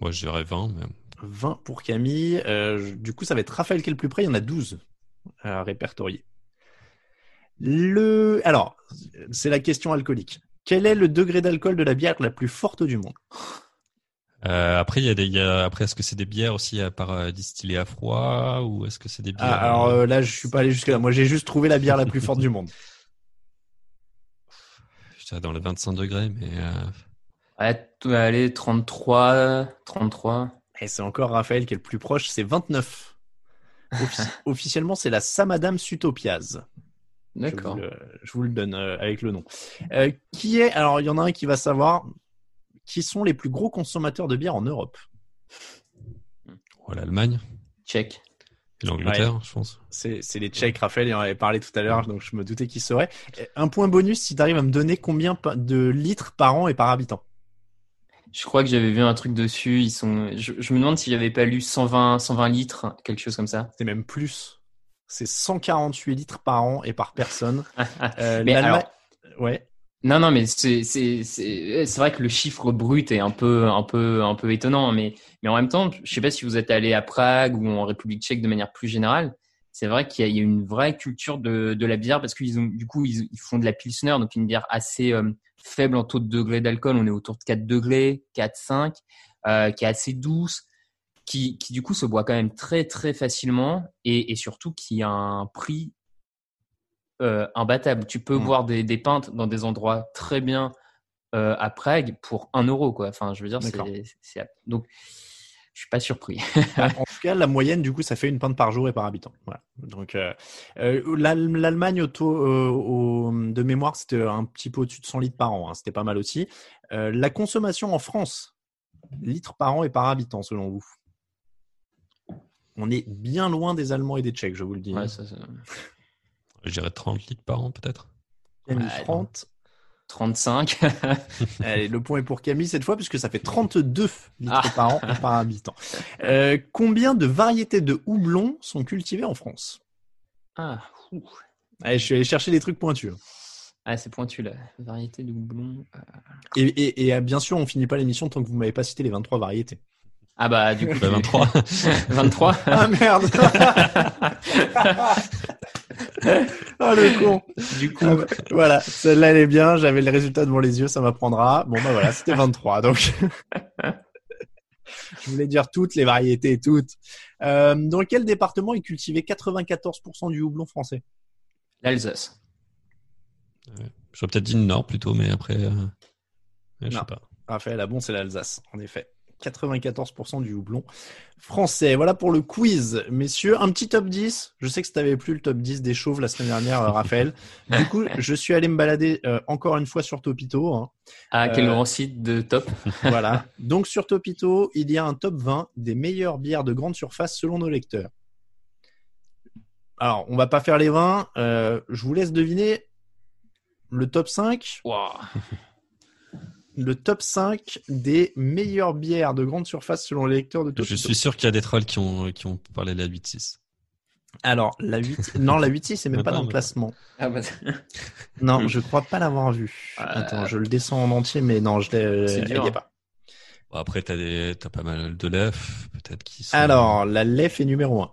Moi, je dirais 20, mais 20 pour Camille. Euh, du coup, ça va être Raphaël qui est le plus près. Il y en a 12 à répertorier. Le... Alors, c'est la question alcoolique. Quel est le degré d'alcool de la bière la plus forte du monde? Euh, après, il y a des, après, est-ce que c'est des bières aussi à part euh, distillées à froid ou est-ce que c'est des bières ah, Alors euh, là, je suis pas allé jusque là. Moi, j'ai juste trouvé la bière la plus forte du monde. Dans les 25 degrés, mais. Ouais, allez, 33, 33. Et c'est encore Raphaël qui est le plus proche, c'est 29. officiellement, c'est la Samadam Sutopiaz. D'accord. Je, vous le donne euh, avec le nom. Euh, qui est Alors, il y en a un qui va savoir. Qui sont les plus gros consommateurs de bière en Europe oh, L'Allemagne. Tchèque. L'Angleterre, je pense. C'est les Tchèques, Raphaël, il en avait parlé tout à l'heure, donc je me doutais qu'il serait. Un point bonus si tu arrives à me donner combien de litres par an et par habitant? Je crois que j'avais vu un truc dessus. Ils sont. Je, me demande si j'avais pas lu 120, 120 litres, quelque chose comme ça. C'est même plus. C'est 148 litres par an et par personne. euh, mais alors... ouais. Non, non, mais c'est vrai que le chiffre brut est un peu un peu un peu étonnant, mais mais en même temps, je sais pas si vous êtes allé à Prague ou en République Tchèque de manière plus générale. C'est vrai qu'il y, a une vraie culture de, de la bière parce qu'ils ont du coup ils, font de la pilsner, donc une bière assez euh, faible en taux de degré d'alcool. On est autour de 4 degrés, 4, 5, euh, qui est assez douce, qui, qui, du coup se boit quand même très très facilement et, et surtout qui a un prix euh, imbattable. Tu peux mmh. voir des, des pintes dans des endroits très bien euh, à Prague pour 1 euro. Quoi. Enfin, je veux dire, c'est, donc je suis pas surpris. en tout cas, la moyenne, du coup, ça fait une pinte par jour et par habitant. Voilà. Donc, euh, euh l'Allemagne au taux de mémoire, c'était un petit peu au-dessus de 100 litres par an. Hein. C'était pas mal aussi. La consommation en France, litres par an et par habitant, selon vous? On est bien loin des Allemands et des Tchèques, je vous le dis. Ouais, ça, ça... Je dirais 30 litres par an, peut-être. Ouais, 30. 35. Allez, le point est pour Camille cette fois, puisque ça fait 32 litres ah. par an par habitant. Euh, combien de variétés de houblon sont cultivées en France? Ah, Allez, je suis allé chercher des trucs pointus. Ah, c'est pointu là. Variété de houblon. Euh. Et, et, bien sûr, on finit pas l'émission tant que vous m'avez pas cité les 23 variétés. Ah bah du coup 23. 23. ah merde. oh le con. Du coup, ah, bah, voilà, celle-là elle est bien. J'avais le résultat devant les yeux, ça m'apprendra. Bon bah voilà, c'était 23. Donc, je voulais dire toutes les variétés, toutes. Euh, dans quel département est cultivé 94% du houblon français? L'Alsace. Ouais. J'aurais peut-être dit le Nord plutôt, mais après, euh... je sais pas. Raphaël, la bon, c'est l'Alsace, en effet. 94% du houblon français. Voilà pour le quiz, messieurs. Un petit top 10. Je sais que ça t'avait plu le top 10 des chauves la semaine dernière, euh, Raphaël. Du coup, je suis allé me balader euh, encore une fois sur Topito. Hein. Ah, quel euh, grand site de top. voilà. Donc sur Topito, il y a un top 20 des meilleures bières de grande surface selon nos lecteurs. Alors, on va pas faire les 20. je vous laisse deviner le top 5. Wow le top 5 des meilleures bières de grande surface selon les lecteurs de Topito. Je suis sûr qu'il y a des trolls qui ont, qui ont parlé de la 8-6. Alors, la 8, non, la 8-6, c'est même pas, dans le classement. Ah bah... non, je crois pas l'avoir vu. Euh, Attends, je le descends en entier, mais non, je l'ai, a pas. Bon, après, t'as des, t'as pas mal de lef, peut-être qui sont... Alors, la lef est numéro 1.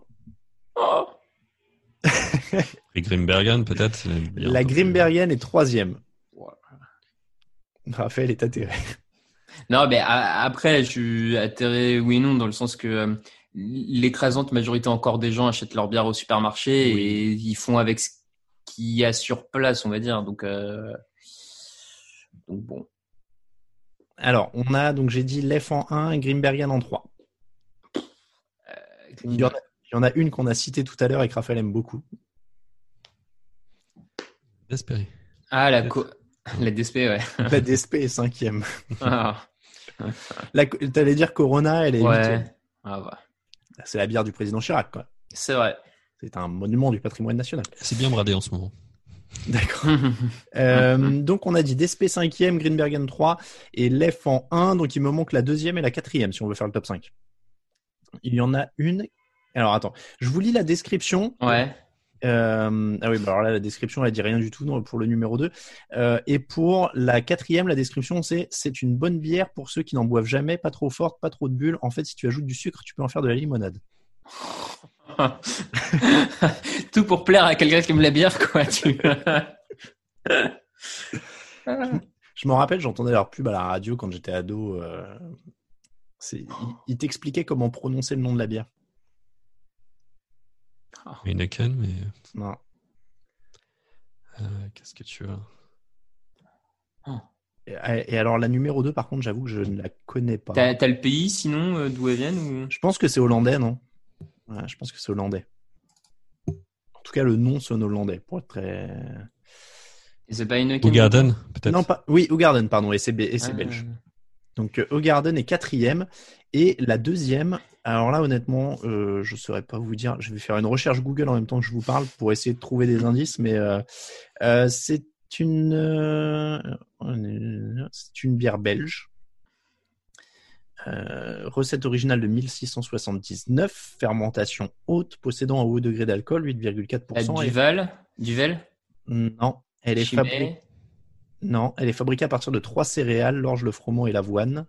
Oh Et Grimbergen, peut-être La Grimbergen est troisième. Raphaël est atterré. Non, mais après, je suis atterré, oui et non, dans le sens que euh, l'écrasante majorité encore des gens achètent leur bière au supermarché et ils font avec ce qu'il y a sur place, on va dire. Donc, euh, donc bon. Alors, on a, donc j'ai dit Lef en 1 et Grimbergen en 3. Euh, il, y en a, une qu'on a citée tout à l'heure et que Raphaël aime beaucoup. D'espérer. Ah, la, la DSP, ouais. La DSP est cinquième. Ah. T'allais dire Corona, elle est ouais. Ah, ouais. C'est la bière du président Chirac, quoi. C'est vrai. C'est un monument du patrimoine national. C'est bien bradé en ce moment. D'accord. euh, donc on a dit DSP 5e, Greenbergen 3 et Lef en 1. Donc il me manque la deuxième et la quatrième si on veut faire le top 5. Il y en a une. Alors attends, je vous lis la description. Ouais. Euh, ah oui, bah alors là, la description, elle dit rien du tout non, pour le numéro 2. Euh, et pour la quatrième, la description, c'est c'est une bonne bière pour ceux qui n'en boivent jamais, pas trop forte, pas trop de bulles. En fait, si tu ajoutes du sucre, tu peux en faire de la limonade. tout pour plaire à quelqu'un qui aime la bière, quoi. Tu... je me rappelle, j'entendais leur pub à la radio quand j'étais ado. Euh, il, il t'expliquait comment prononcer le nom de la bière. Heineken, mais. Non. Euh, qu'est-ce que tu as ah. et, alors, la numéro 2, par contre, j'avoue que je ne la connais pas. T'as le pays, sinon, euh, d'où elle vient ou... Je pense que c'est hollandais, non? Ouais, Je pense que c'est hollandais. En tout cas, le nom sonne hollandais, pour être très. c'est pas Heineken Garden, peut-être? Non, pas... oui, Garden, pardon, et c'est ah. belge. Donc, euh, Garden est quatrième. Et la deuxième, alors là, honnêtement, euh, je ne saurais pas vous dire. Je vais faire une recherche Google en même temps que je vous parle pour essayer de trouver des indices, mais euh, euh, c'est une c'est une bière belge. recette originale de 1679, fermentation haute, possédant un haut degré d'alcool, 8,4%. Duvel? Duvel? Non, elle est fabriquée. Non, elle est fabriquée à partir de trois céréales, l'orge, le froment et l'avoine.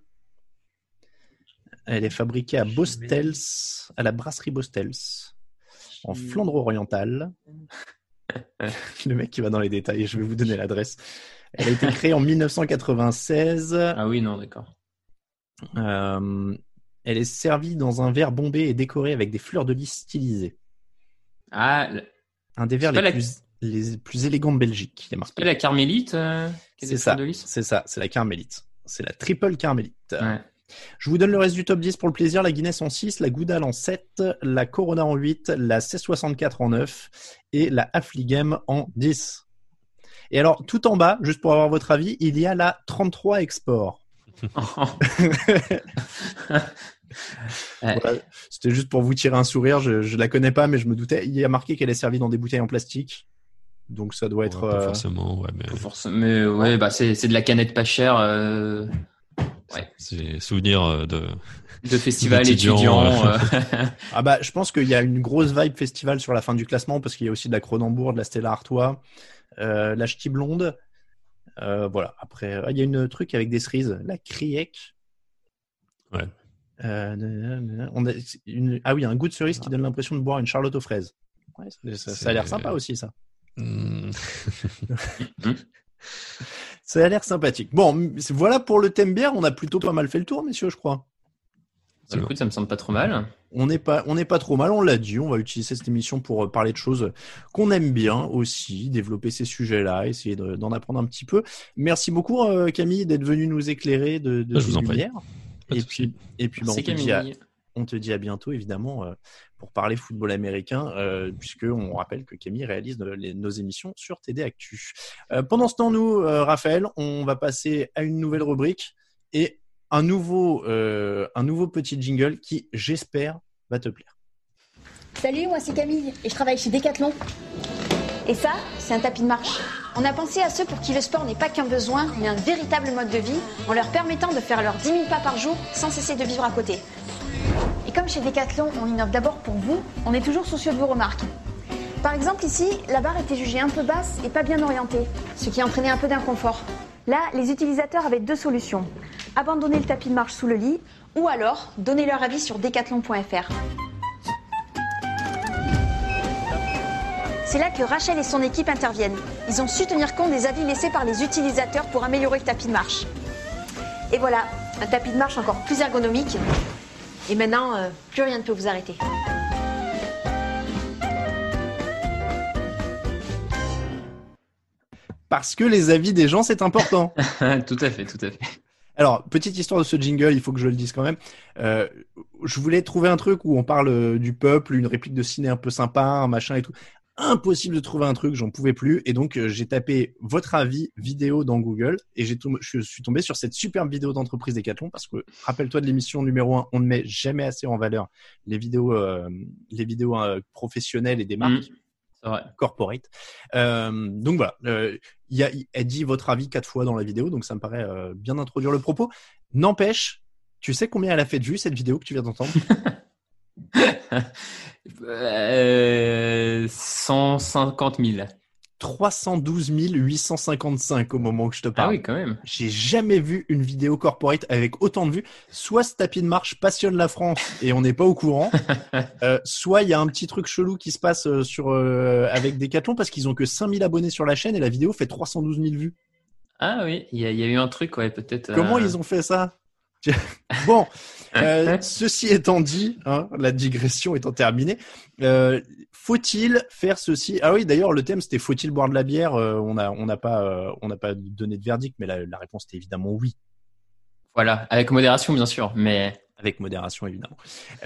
Elle est fabriquée à Bostels, à la brasserie Bostels, en Flandre orientale. Le mec qui va dans les détails, je vais vous donner l'adresse. Elle a été créée en 1996. Ah oui, non, d'accord. Euh, elle est servie dans un verre bombé et décoré avec des fleurs de lys stylisées. Ah, un des verres les, plus, les plus élégants de Belgique. C'est la carmélite euh, C'est ça. C'est ça, c'est la carmélite. C'est la triple carmélite. Ouais. Je vous donne le reste du top 10 pour le plaisir. La Guinness en 6, la Goudal en 7, la Corona en 8, la C64 en 9 et la Affligem en 10. Et alors, tout en bas, juste pour avoir votre avis, il y a la 33 Export. C'était juste pour vous tirer un sourire. Je ne la connais pas, mais je me doutais. Il y a marqué qu'elle est servie dans des bouteilles en plastique. Donc ça doit être. pas euh, forcément, ouais. Mais, mais ouais, bah c'est de la canette pas chère. Euh, c'est souvenir euh, de de festival étudiant. Euh. Euh. ah bah, je pense qu'il y a une grosse vibe festival sur la fin du classement parce qu'il y a aussi de la Cronenbourg, de la Stella Artois, euh, la Ch'ti Blonde. voilà. Après, il y a une truc avec des cerises, la Kriek. Ouais. on a une... Ah oui, un goût de cerise qui donne l'impression de boire une Charlotte aux fraises. ça, a l'air sympa aussi, ça. Hmm. Ça a l'air sympathique. Bon, voilà pour le thème bière. On a plutôt pas mal fait le tour, messieurs, je crois. Écoute, ça me semble pas trop mal. On n'est pas, on n'est pas trop mal. On l'a dit. On va utiliser cette émission pour euh, parler de choses qu'on aime bien aussi, développer ces sujets-là, essayer d'en apprendre un petit peu. Merci beaucoup, euh, Camille, d'être venu nous éclairer de, de lumière. Et puis, et puis, bah, on te dit à bientôt, évidemment, euh, pour parler football américain, euh, puisqu'on rappelle que Camille réalise nos émissions sur TD Actu. Euh, pendant ce temps, nous, Raphaël, on va passer à une nouvelle rubrique et un nouveau, un nouveau petit jingle qui, j'espère, va te plaire. Salut, moi c'est Camille et je travaille chez Decathlon. Et ça, c'est un tapis de marche. On a pensé à ceux pour qui le sport n'est pas qu'un besoin, mais un véritable mode de vie, en leur permettant de faire leurs 10 000 pas par jour sans cesser de vivre à côté. Et comme chez Decathlon, on innove d'abord pour vous, on est toujours soucieux de vos remarques. Par exemple, ici, la barre était jugée un peu basse et pas bien orientée, ce qui entraînait un peu d'inconfort. Là, les utilisateurs avaient deux solutions. Abandonner le tapis de marche sous le lit ou alors donner leur avis sur decathlon.fr. C'est là que Rachel et son équipe interviennent. Ils ont su tenir compte des avis laissés par les utilisateurs pour améliorer le tapis de marche. Et voilà, un tapis de marche encore plus ergonomique. Et maintenant, euh, plus rien ne peut vous arrêter. Parce que les avis des gens, c'est important. tout à fait, tout à fait. Alors, petite histoire de ce jingle, il faut que je le dise quand même. Euh, je voulais trouver un truc où on parle euh, du peuple, une réplique de ciné un peu sympa, un machin et tout. Impossible de trouver un truc, j'en pouvais plus. Et donc, euh, j'ai tapé votre avis vidéo dans Google et j'ai je suis tombé sur cette superbe vidéo d'entreprise Decathlon parce que, rappelle-toi de l'émission numéro 1, on ne met jamais assez en valeur les vidéos, euh, les vidéos professionnelles et des marques. Mmh. Ouais. corporate. Euh, donc voilà, euh, y a, elle dit votre avis quatre fois dans la vidéo, donc ça me paraît euh, bien introduire le propos. N'empêche, tu sais combien elle a fait de vues cette vidéo que tu viens d'entendre? euh, 150 000. 312 855 au moment où je te parle. Ah oui, quand même. J'ai jamais vu une vidéo corporate avec autant de vues. Soit ce tapis de marche passionne la France et on n'est pas au courant, euh, soit il y a un petit truc chelou qui se passe euh, sur euh, avec Decathlon parce qu'ils ont que 5000 abonnés sur la chaîne et la vidéo fait 312 000 vues. Ah oui, il y, y, a eu un truc, ouais, peut-être. Comment ils ont fait ça? Bon, euh, ceci étant dit, hein, la digression étant terminée, euh, faut-il faire ceci? Ah oui, d'ailleurs, le thème c'était faut-il boire de la bière? Euh, On n'a on pas euh, on n'a pas donné de verdict, mais la, la réponse était évidemment oui. Voilà, avec modération bien sûr, mais avec modération évidemment.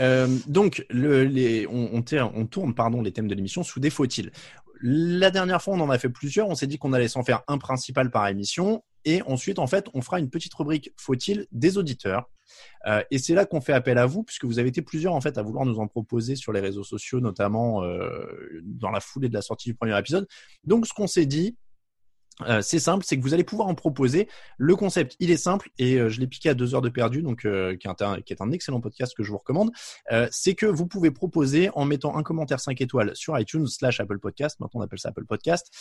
Euh, donc, le, les, on, on, on, tourne pardon les thèmes de l'émission sous des faut-il. La dernière fois, on en a fait plusieurs. On s'est dit qu'on allait s'en faire un principal par émission. Et ensuite, en fait, on fera une petite rubrique faut-il des auditeurs. Euh, et c'est là qu'on fait appel à vous, puisque vous avez été plusieurs en fait à vouloir nous en proposer sur les réseaux sociaux, notamment euh, dans la foulée de la sortie du premier épisode. Donc, ce qu'on s'est dit, euh, c'est simple, c'est que vous allez pouvoir en proposer. Le concept, il est simple et je l'ai piqué à deux heures de perdu, donc qui, est un, excellent podcast que je vous recommande. C'est que vous pouvez proposer en mettant un commentaire 5 étoiles sur iTunes slash Apple Podcast, maintenant on appelle ça Apple Podcast,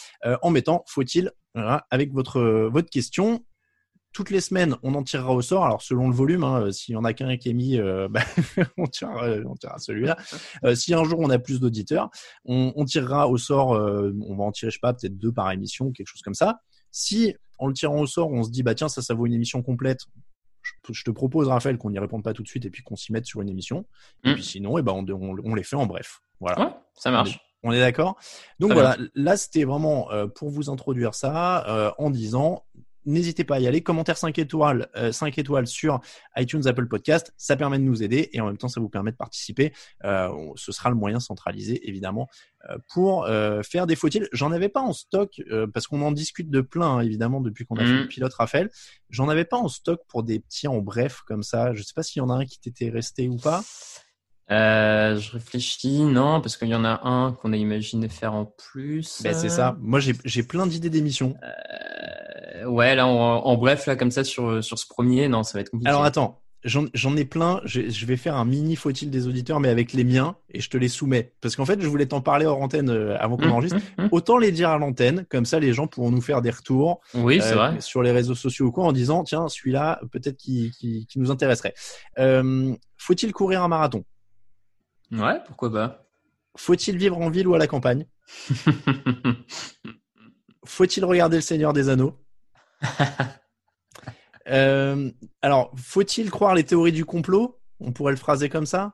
en mettant faut-il avec votre votre question toutes les semaines, on en tirera au sort. Alors selon le volume, hein, s'il y en a qu'un qui est mis, euh, bah, on tirera, on tirera celui-là. Euh, si un jour on a plus d'auditeurs, on, on, tirera au sort. Euh, on va en tirer, je sais pas, peut-être deux par émission, quelque chose comme ça. Si en le tirant au sort, on se dit bah tiens ça, ça vaut une émission complète. Je, te propose Raphaël qu'on n'y réponde pas tout de suite et puis qu'on s'y mette sur une émission. Et Mm. puis sinon, et ben on, on, on les fait en bref. Voilà. ouais, ça marche. On est d'accord Donc voilà, là c'était vraiment euh, pour vous introduire ça euh, en disant n'hésitez pas à y aller. Commentaire 5 étoiles, euh, 5 étoiles sur iTunes, Apple Podcast, ça permet de nous aider et en même temps ça vous permet de participer. Euh, ce sera le moyen centralisé évidemment euh, pour euh, faire des faut-il. J'en avais pas en stock parce qu'on en discute de plein hein, évidemment depuis qu'on a fait le pilote Raphaël. J'en avais pas en stock pour des petits en bref comme ça. Je sais pas s'il y en a un qui t'était resté ou pas. Euh, je réfléchis, non, parce qu'il y en a un qu'on a imaginé faire en plus. Ben, c'est ça. Moi j'ai j'ai plein d'idées d'émissions. Euh, ouais, là, en, en bref, là, comme ça, sur, sur ce premier, non, ça va être compliqué. Alors attends, j'en ai plein. Je, je vais faire un mini faut-il des auditeurs, mais avec les miens, et je te les soumets. Parce qu'en fait, je voulais t'en parler hors antenne euh, avant qu'on Hum, enregistre. hum, hum. Autant les dire à l'antenne, comme ça les gens pourront nous faire des retours Oui, c'est euh, vrai. sur les réseaux sociaux ou quoi en disant tiens celui-là peut-être qui, qui, qui nous intéresserait. Euh, Faut-il courir un marathon? Ouais, pourquoi pas. Faut-il vivre en ville ou à la campagne? Faut-il regarder Le Seigneur des Anneaux? Euh, Alors, faut-il croire les théories du complot? On pourrait le phraser comme ça?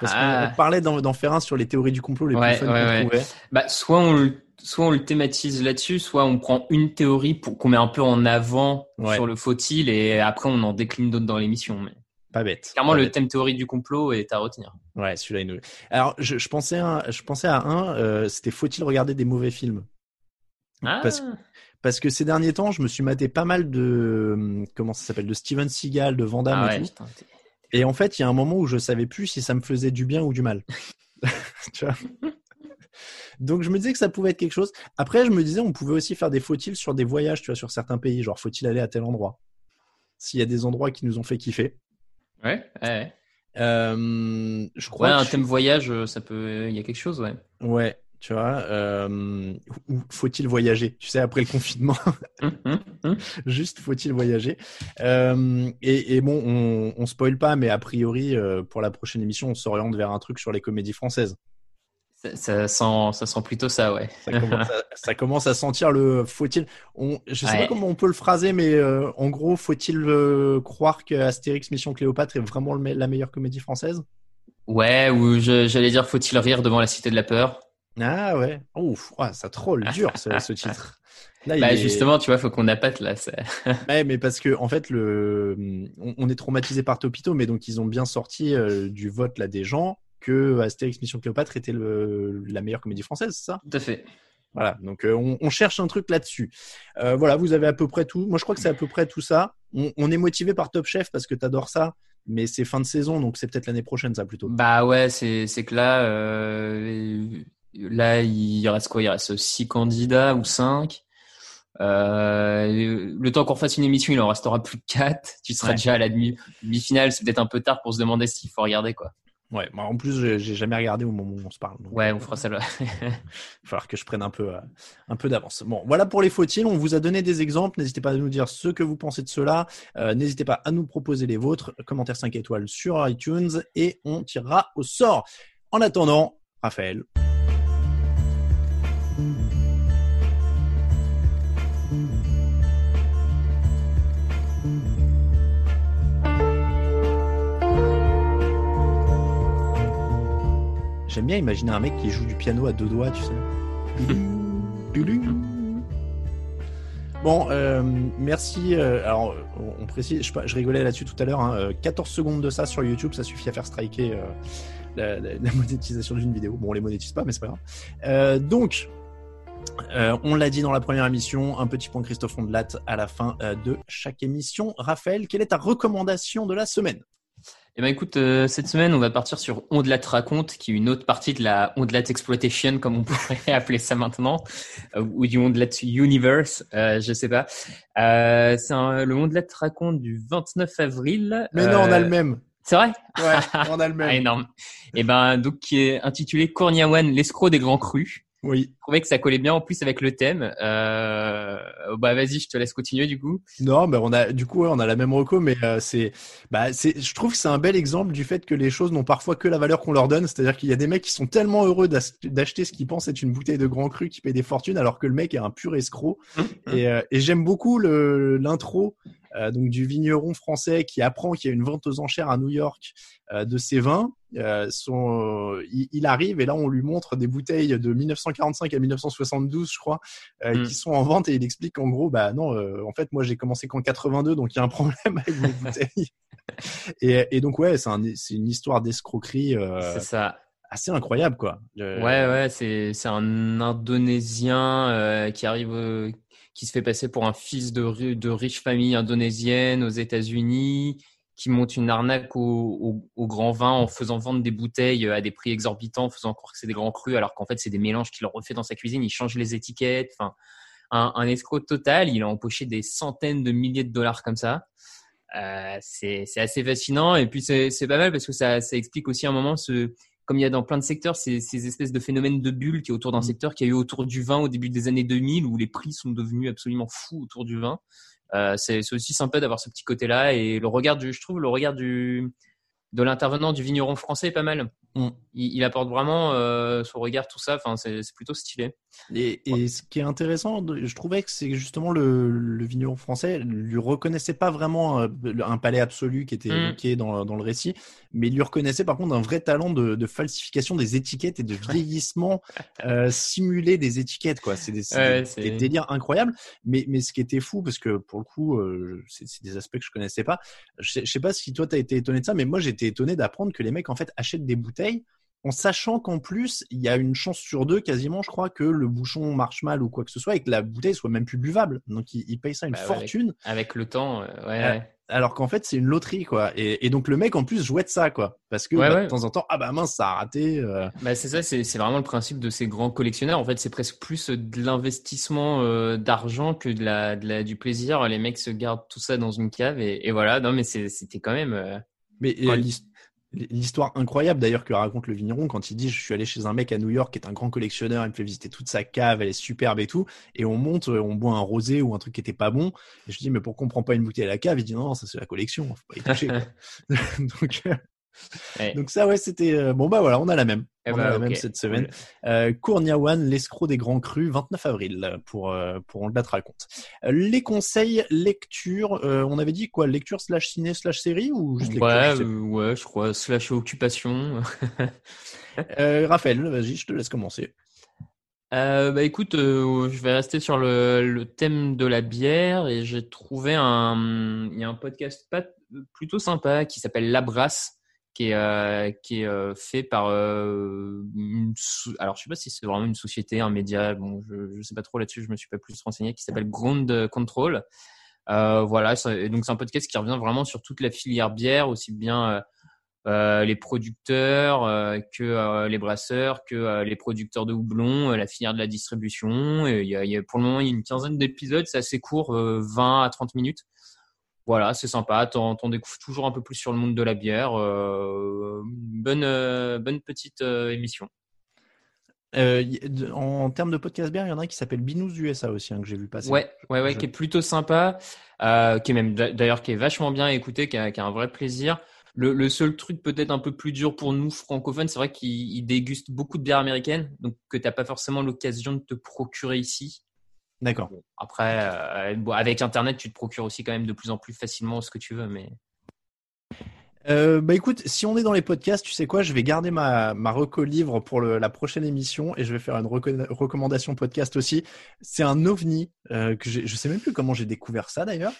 Parce qu'on Ah. parlait d'en faire un sur les théories du complot les Ouais, plus fun ouais, bah, soit on le, soit on le thématise là-dessus, soit on prend une théorie pour qu'on met un peu en avant Ouais. sur le faut-il et après on en décline d'autres dans l'émission. Mais Pas bête. clairement, pas le bête. thème théorie du complot est à retenir. Ouais, celui-là, il nous... Alors, je, je pensais à, je pensais à un, euh, c'était faut-il regarder des mauvais films? Ah, Parce Parce que ces derniers temps, je me suis maté pas mal de, comment ça s'appelle, de Steven Seagal, de Van Damme ah et ouais, tout. putain, Et en fait, il y a un moment où je savais plus si ça me faisait du bien ou du mal. tu vois Donc je me disais que ça pouvait être quelque chose. Après, je me disais, on pouvait aussi faire des faut-il sur des voyages, tu vois, sur certains pays. Genre, faut-il aller à tel endroit? S'il y a des endroits qui nous ont fait kiffer. ouais, ouais. Euh, je crois Ouais, un je- thème voyage, euh, ça peut, il y a quelque chose, ouais. Ouais, tu vois. Euh... Ou faut-il voyager? Tu sais, après le confinement, juste faut-il voyager? Euh, et, et bon, on, on spoil pas, mais a priori, euh, pour la prochaine émission, on s'oriente vers un truc sur les comédies françaises. Ça, ça sent, ça sent plutôt ça, ouais. Ça commence à, ça commence à sentir le. Faut-il. Je sais Ouais. pas comment on peut le phraser, mais en gros, faut-il croire que Astérix Mission Cléopâtre est vraiment le la meilleure comédie française? Ouais, ou j'allais dire faut-il rire devant la cité de la peur? Ah ouais. Ouf, ouais, ça troll dur ce, ce titre. Là, Bah est- justement, tu vois, faut qu'on appâte là. ça- Ouais, mais parce que en fait, le, on, on est traumatisé par Topito, mais donc ils ont bien sorti euh, du vote là des gens que Astérix Mission Cléopâtre était le, la meilleure comédie française, ça? Tout à fait. Voilà, donc euh, on, on cherche un truc là-dessus. Euh, voilà, vous avez à peu près tout. Moi, je crois que c'est à peu près tout ça. On, on est motivé par Top Chef parce que t'adores ça, mais c'est fin de saison, donc c'est peut-être l'année prochaine ça plutôt. Bah ouais, c'est c'est que là, euh, là il reste quoi? Il reste six candidats ou cinq. Euh, le temps qu'on fasse une émission, il en restera plus que quatre. Tu seras Ouais. déjà à la demi demi-finale. C'est peut-être un peu tard pour se demander s'il faut regarder quoi. Ouais, moi, en plus, j'ai jamais regardé au moment où on se parle. donc, Ouais, on fera ça là. Il va falloir que je prenne un peu, euh, un peu d'avance. Bon, voilà pour les faut-il. On vous a donné des exemples. N'hésitez pas à nous dire ce que vous pensez de cela. Euh, N'hésitez pas à nous proposer les vôtres. Commentaire 5 étoiles sur iTunes et on tirera au sort. En attendant, Raphaël. J'aime bien imaginer un mec qui joue du piano à deux doigts, tu sais. Bon, euh, merci. euh, alors, on- précise, je, rigolais là-dessus tout à l'heure. hein, euh, 14 secondes de ça sur YouTube, ça suffit à faire striker euh, la, la- la monétisation d'une vidéo. Bon, on les monétise pas, mais c'est pas grave. Donc, on l'a dit dans la première émission, un petit point Christophe Ondelat à la fin de chaque émission. Raphaël, quelle est ta recommandation de la semaine? Eh ben écoute, euh, cette semaine, on va partir sur Ondelat raconte, qui est une autre partie de la Ondelat exploitation, comme on pourrait appeler ça maintenant, euh, ou du Ondelat universe, euh, je sais pas. Euh, c'est le Ondelat raconte du 29 avril. Mais non, on a Euh, le même. C'est vrai? Ouais, on a le Ah, même. énorme. Et ben donc qui est intitulé Corniawan, l'escroc des grands crus. Oui. Je trouvais que ça collait bien en plus avec le thème. Euh, bah vas-y, je te laisse continuer du coup. Non, mais on a du coup ouais, on a la même reco, mais euh, c'est bah c'est je trouve que c'est un bel exemple du fait que les choses n'ont parfois que la valeur qu'on leur donne. C'est-à-dire qu'il y a des mecs qui sont tellement heureux d'acheter ce qu'ils pensent être une bouteille de Grand Cru qui paye des fortunes, alors que le mec est un pur escroc. Et, euh, et j'aime beaucoup le l'intro donc du vigneron français qui apprend qu'il y a une vente aux enchères à New York euh, de ses vins. Euh, son, euh, il, il arrive et là on lui montre des bouteilles de 1945 à 1972, je crois, euh, Mm. qui sont en vente et il explique qu'en gros, bah non, euh, en fait moi j'ai commencé qu'en 82, donc il y a un problème avec mes bouteilles. Et, et donc ouais, c'est un, c'est une histoire d'escroquerie euh, C'est ça. assez incroyable quoi. Euh, Ouais, ouais, c'est c'est un Indonésien euh, qui arrive, euh, qui se fait passer pour un fils de, ri- de riche famille indonésienne aux États-Unis, qui monte une arnaque au, grand vin en faisant vendre des bouteilles à des prix exorbitants, en faisant croire que c'est des grands crus, alors qu'en fait c'est des mélanges qu'il refait dans sa cuisine. Il change les étiquettes. Enfin, un, escroc total. Il a empoché des centaines de milliers de dollars comme ça. Euh, c'est assez fascinant et puis c'est c'est pas mal parce que ça, ça explique aussi un moment ce comme il y a dans plein de secteurs, ces, ces espèces de phénomènes de bulles qui est autour d'un Mm. secteur qui a eu autour du vin au début des années 2000 où les prix sont devenus absolument fous autour du vin. Euh, c'est c'est aussi sympa d'avoir ce petit côté-là et le regard du, je trouve le regard du de l'intervenant du vigneron français est pas mal. Mm. Il, il apporte vraiment euh, son regard tout ça. Enfin, c'est plutôt stylé. Et, et ce qui est intéressant, je trouvais que c'est justement le, le vigneron français lui reconnaissait pas vraiment euh, un palais absolu qui était Mm. évoqué dans, dans le récit, mais il lui reconnaissait par contre un vrai talent de, de falsification des étiquettes et de vieillissement euh, simulé des étiquettes quoi. C'est des, Ouais, des- c'est- des délires incroyables. Mais, mais ce qui était fou, parce que pour le coup, euh, c'est des aspects que je connaissais pas. Je je sais pas si toi t'as été étonné de ça, mais moi j'étais étonné d'apprendre que les mecs en fait achètent des bouteilles en sachant qu'en plus, il y a une chance sur deux, quasiment, je crois, que le bouchon marche mal ou quoi que ce soit et que la bouteille soit même plus buvable. Donc, ils, ils payent ça une Bah fortune, Avec le temps, euh, ouais. Ouais. alors qu'en fait, c'est une loterie, quoi. Et, et donc, le mec, en plus, jouait de ça, quoi. Parce que, Ouais, bah, ouais. de temps en temps, ah bah mince, ça a raté. euh. Bah c'est ça, c'est vraiment le principe de ces grands collectionneurs. En fait, c'est presque plus de l'investissement euh, d'argent que de la, de la du plaisir. Les mecs se gardent tout ça dans une cave et, et voilà. Non, mais c'était quand même. euh, Mais euh, Ouais. l'his- l'histoire incroyable, d'ailleurs, que raconte le vigneron quand il dit Je suis allé chez un mec à New York qui est un grand collectionneur, il me fait visiter toute sa cave, elle est superbe et tout. Et on monte, euh, on boit un rosé ou un truc qui était pas bon. Et je dis Mais pourquoi on prend pas une bouteille à la cave? Il dit Non, non, ça c'est la collection, faut pas y toucher. quoi. donc, Donc ça, ouais, c'était euh, bon bah voilà, on a la même. Eh on bah, a la même cette semaine. cool. Euh, Kourniawan, l'escroc des grands crus, 29 avril pour euh, pour on le raconte. Euh, les conseils lecture, on avait dit quoi, lecture slash ciné slash série ou juste lecture Ouais, je sais ouais, je crois, slash occupation. Raphaël, vas-y, je te laisse commencer. Bah écoute, je vais rester sur le, le thème de la bière et j'ai trouvé un, il y a un podcast pas, plutôt sympa qui s'appelle La Brasse, qui est, euh, euh, fait par, euh, une alors je sais pas si c'est vraiment une société, un média, bon, je, je sais pas trop là-dessus, je me suis pas plus renseigné, qui s'appelle Ground Control. Voilà, donc c'est un podcast qui revient vraiment sur toute la filière bière, aussi bien les producteurs, que les brasseurs, que les producteurs de houblon, la filière de la distribution. Il pour le moment, il y a une quinzaine d'épisodes, c'est assez court, euh, 20 à 30 minutes. Voilà, c'est sympa. T'en, découvres toujours un peu plus sur le monde de la bière. Euh, bonne, euh, bonne petite euh, émission. En termes de podcast bière, il y en a un qui s'appelle Binous USA aussi, hein, que j'ai vu passer. Ouais, ouais, ouais, Je- qui est plutôt sympa, qui est même d'a- d'ailleurs qui est vachement bien à écouter, qui a, qui a un vrai plaisir. Le, le seul truc peut-être un peu plus dur pour nous francophones, c'est vrai qu'il il déguste beaucoup de bières américaines, donc que t'as pas forcément l'occasion de te procurer ici. D'accord. Bon, après, euh, avec Internet, tu te procures aussi quand même de plus en plus facilement ce que tu veux, mais Euh, bah écoute, si on est dans les podcasts, tu sais quoi, je vais garder ma, ma reco livre pour le- la prochaine émission et je vais faire une reco- recommandation podcast aussi. C'est un ovni euh, que je sais même plus comment j'ai découvert ça d'ailleurs.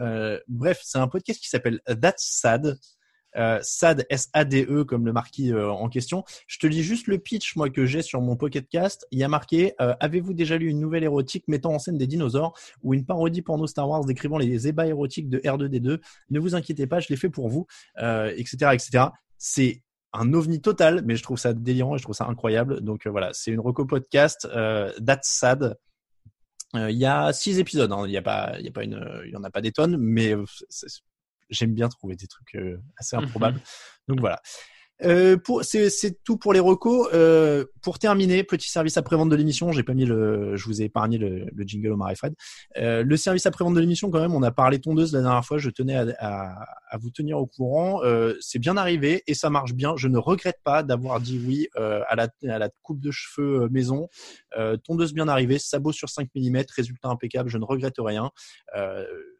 Euh, bref, c'est un podcast qui s'appelle That's Sad. Euh, SAD, S-A-D-E, comme le marquis euh, en question. Je te lis juste le pitch, moi, que j'ai sur mon Pocket Cast. Il y a marqué euh, Avez-vous déjà lu une nouvelle érotique mettant en scène des dinosaures ou une parodie porno Star Wars décrivant les ébats érotiques de R2D2 Ne vous inquiétez pas, je l'ai fait pour vous, etc., etc. C'est un ovni total, mais je trouve ça délirant je trouve ça incroyable. Donc voilà, c'est une reco podcast. That's Sad. Il y a six épisodes. hein. Il y a pas, il y a pas une, il y en a pas des tonnes, mais j'aime bien trouver des trucs euh, assez improbables. Donc voilà. Euh, pour, c'est, c'est tout pour les recos. Euh, pour terminer, petit service après-vente de l'émission. J'ai pas mis le, je vous ai épargné le, le jingle Omar et Fred. Euh, le service après-vente de l'émission, quand même, on a parlé tondeuse la dernière fois. Je tenais à, à, à vous tenir au courant. C'est bien arrivé et ça marche bien. Je ne regrette pas d'avoir dit oui à, la, à la coupe de cheveux maison. Tondeuse bien arrivée, sabot sur 5 mm, résultat impeccable. Je ne regrette rien.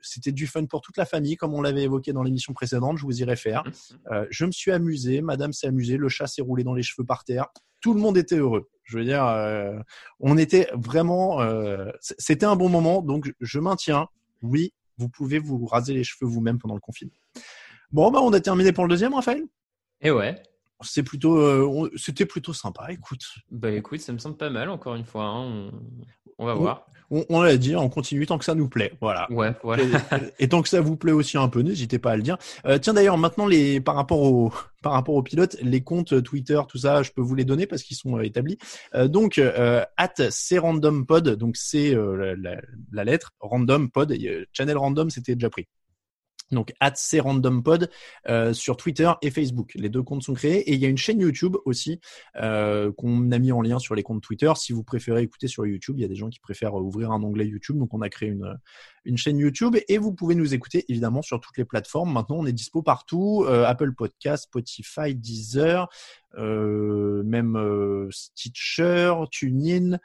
C'était du fun pour toute la famille, comme on l'avait évoqué dans l'émission précédente. Je vous y réfère. Euh, je me suis amusé, madame s'est amusée, le chat s'est roulé dans les cheveux par terre. Tout le monde était heureux. Je veux dire, euh, on était vraiment. euh, C'était un bon moment, donc je- maintiens. Oui, vous pouvez vous raser les cheveux vous-même pendant le confinement. Bon, bah, on a terminé pour le deuxième, Raphaël? et ouais. C'est plutôt, euh, c'était plutôt sympa. Écoute, Bah écoute, ça me semble pas mal encore une fois. hein. On, on va voir. on, on l'a dit, on continue tant que ça nous plaît. Voilà. Ouais, voilà. Et, et tant que ça vous plaît aussi un peu, n'hésitez pas à le dire. Euh, tiens d'ailleurs, maintenant les par rapport au par rapport aux pilotes, les comptes Twitter, tout ça, je peux vous les donner parce qu'ils sont euh, établis. Euh, donc euh, at crandompod, donc c'est euh, la, la- la lettre random pod. et, channel random, c'était déjà pris. Donc at crandompod euh, sur Twitter et Facebook. Les deux comptes sont créés et il y a une chaîne YouTube aussi euh, qu'on a mis en lien sur les comptes Twitter. Si vous préférez écouter sur YouTube, il y a des gens qui préfèrent euh, ouvrir un onglet YouTube, donc on a créé une chaîne YouTube et vous pouvez nous écouter évidemment sur toutes les plateformes. Maintenant, on est dispo partout euh, Apple Podcast, Spotify, Deezer, même euh, Stitcher, TuneIn.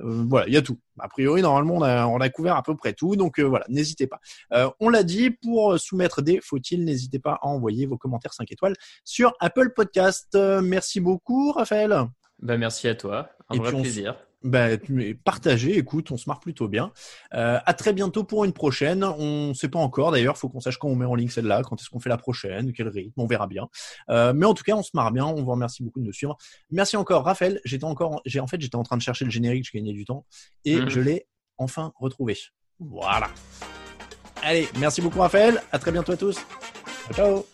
Euh, voilà, il y a tout. A priori, normalement, on a, on a couvert à peu près tout. Donc euh, voilà, n'hésitez pas. Euh, on l'a dit, pour soumettre des faut-il, n'hésitez pas à envoyer vos commentaires 5 étoiles sur Apple Podcast. Euh, merci beaucoup, Raphaël. Bah merci à toi. Un Et vrai plaisir. Bah, tu- partagez, écoute, on se marre plutôt bien. Euh, à très bientôt pour une prochaine. On sait pas encore d'ailleurs, faut qu'on sache quand on met en ligne celle-là, quand est-ce qu'on fait la prochaine, quel rythme, on verra bien. Euh, mais en tout cas, on se marre bien. On vous remercie beaucoup de nous suivre. Merci encore, Raphaël. J'étais encore, j'ai en fait, j'étais en train de chercher le générique, je gagnais du temps et Mhm. je l'ai enfin retrouvé. Voilà. Allez, merci beaucoup, Raphaël. À très bientôt à tous. Ciao. ciao.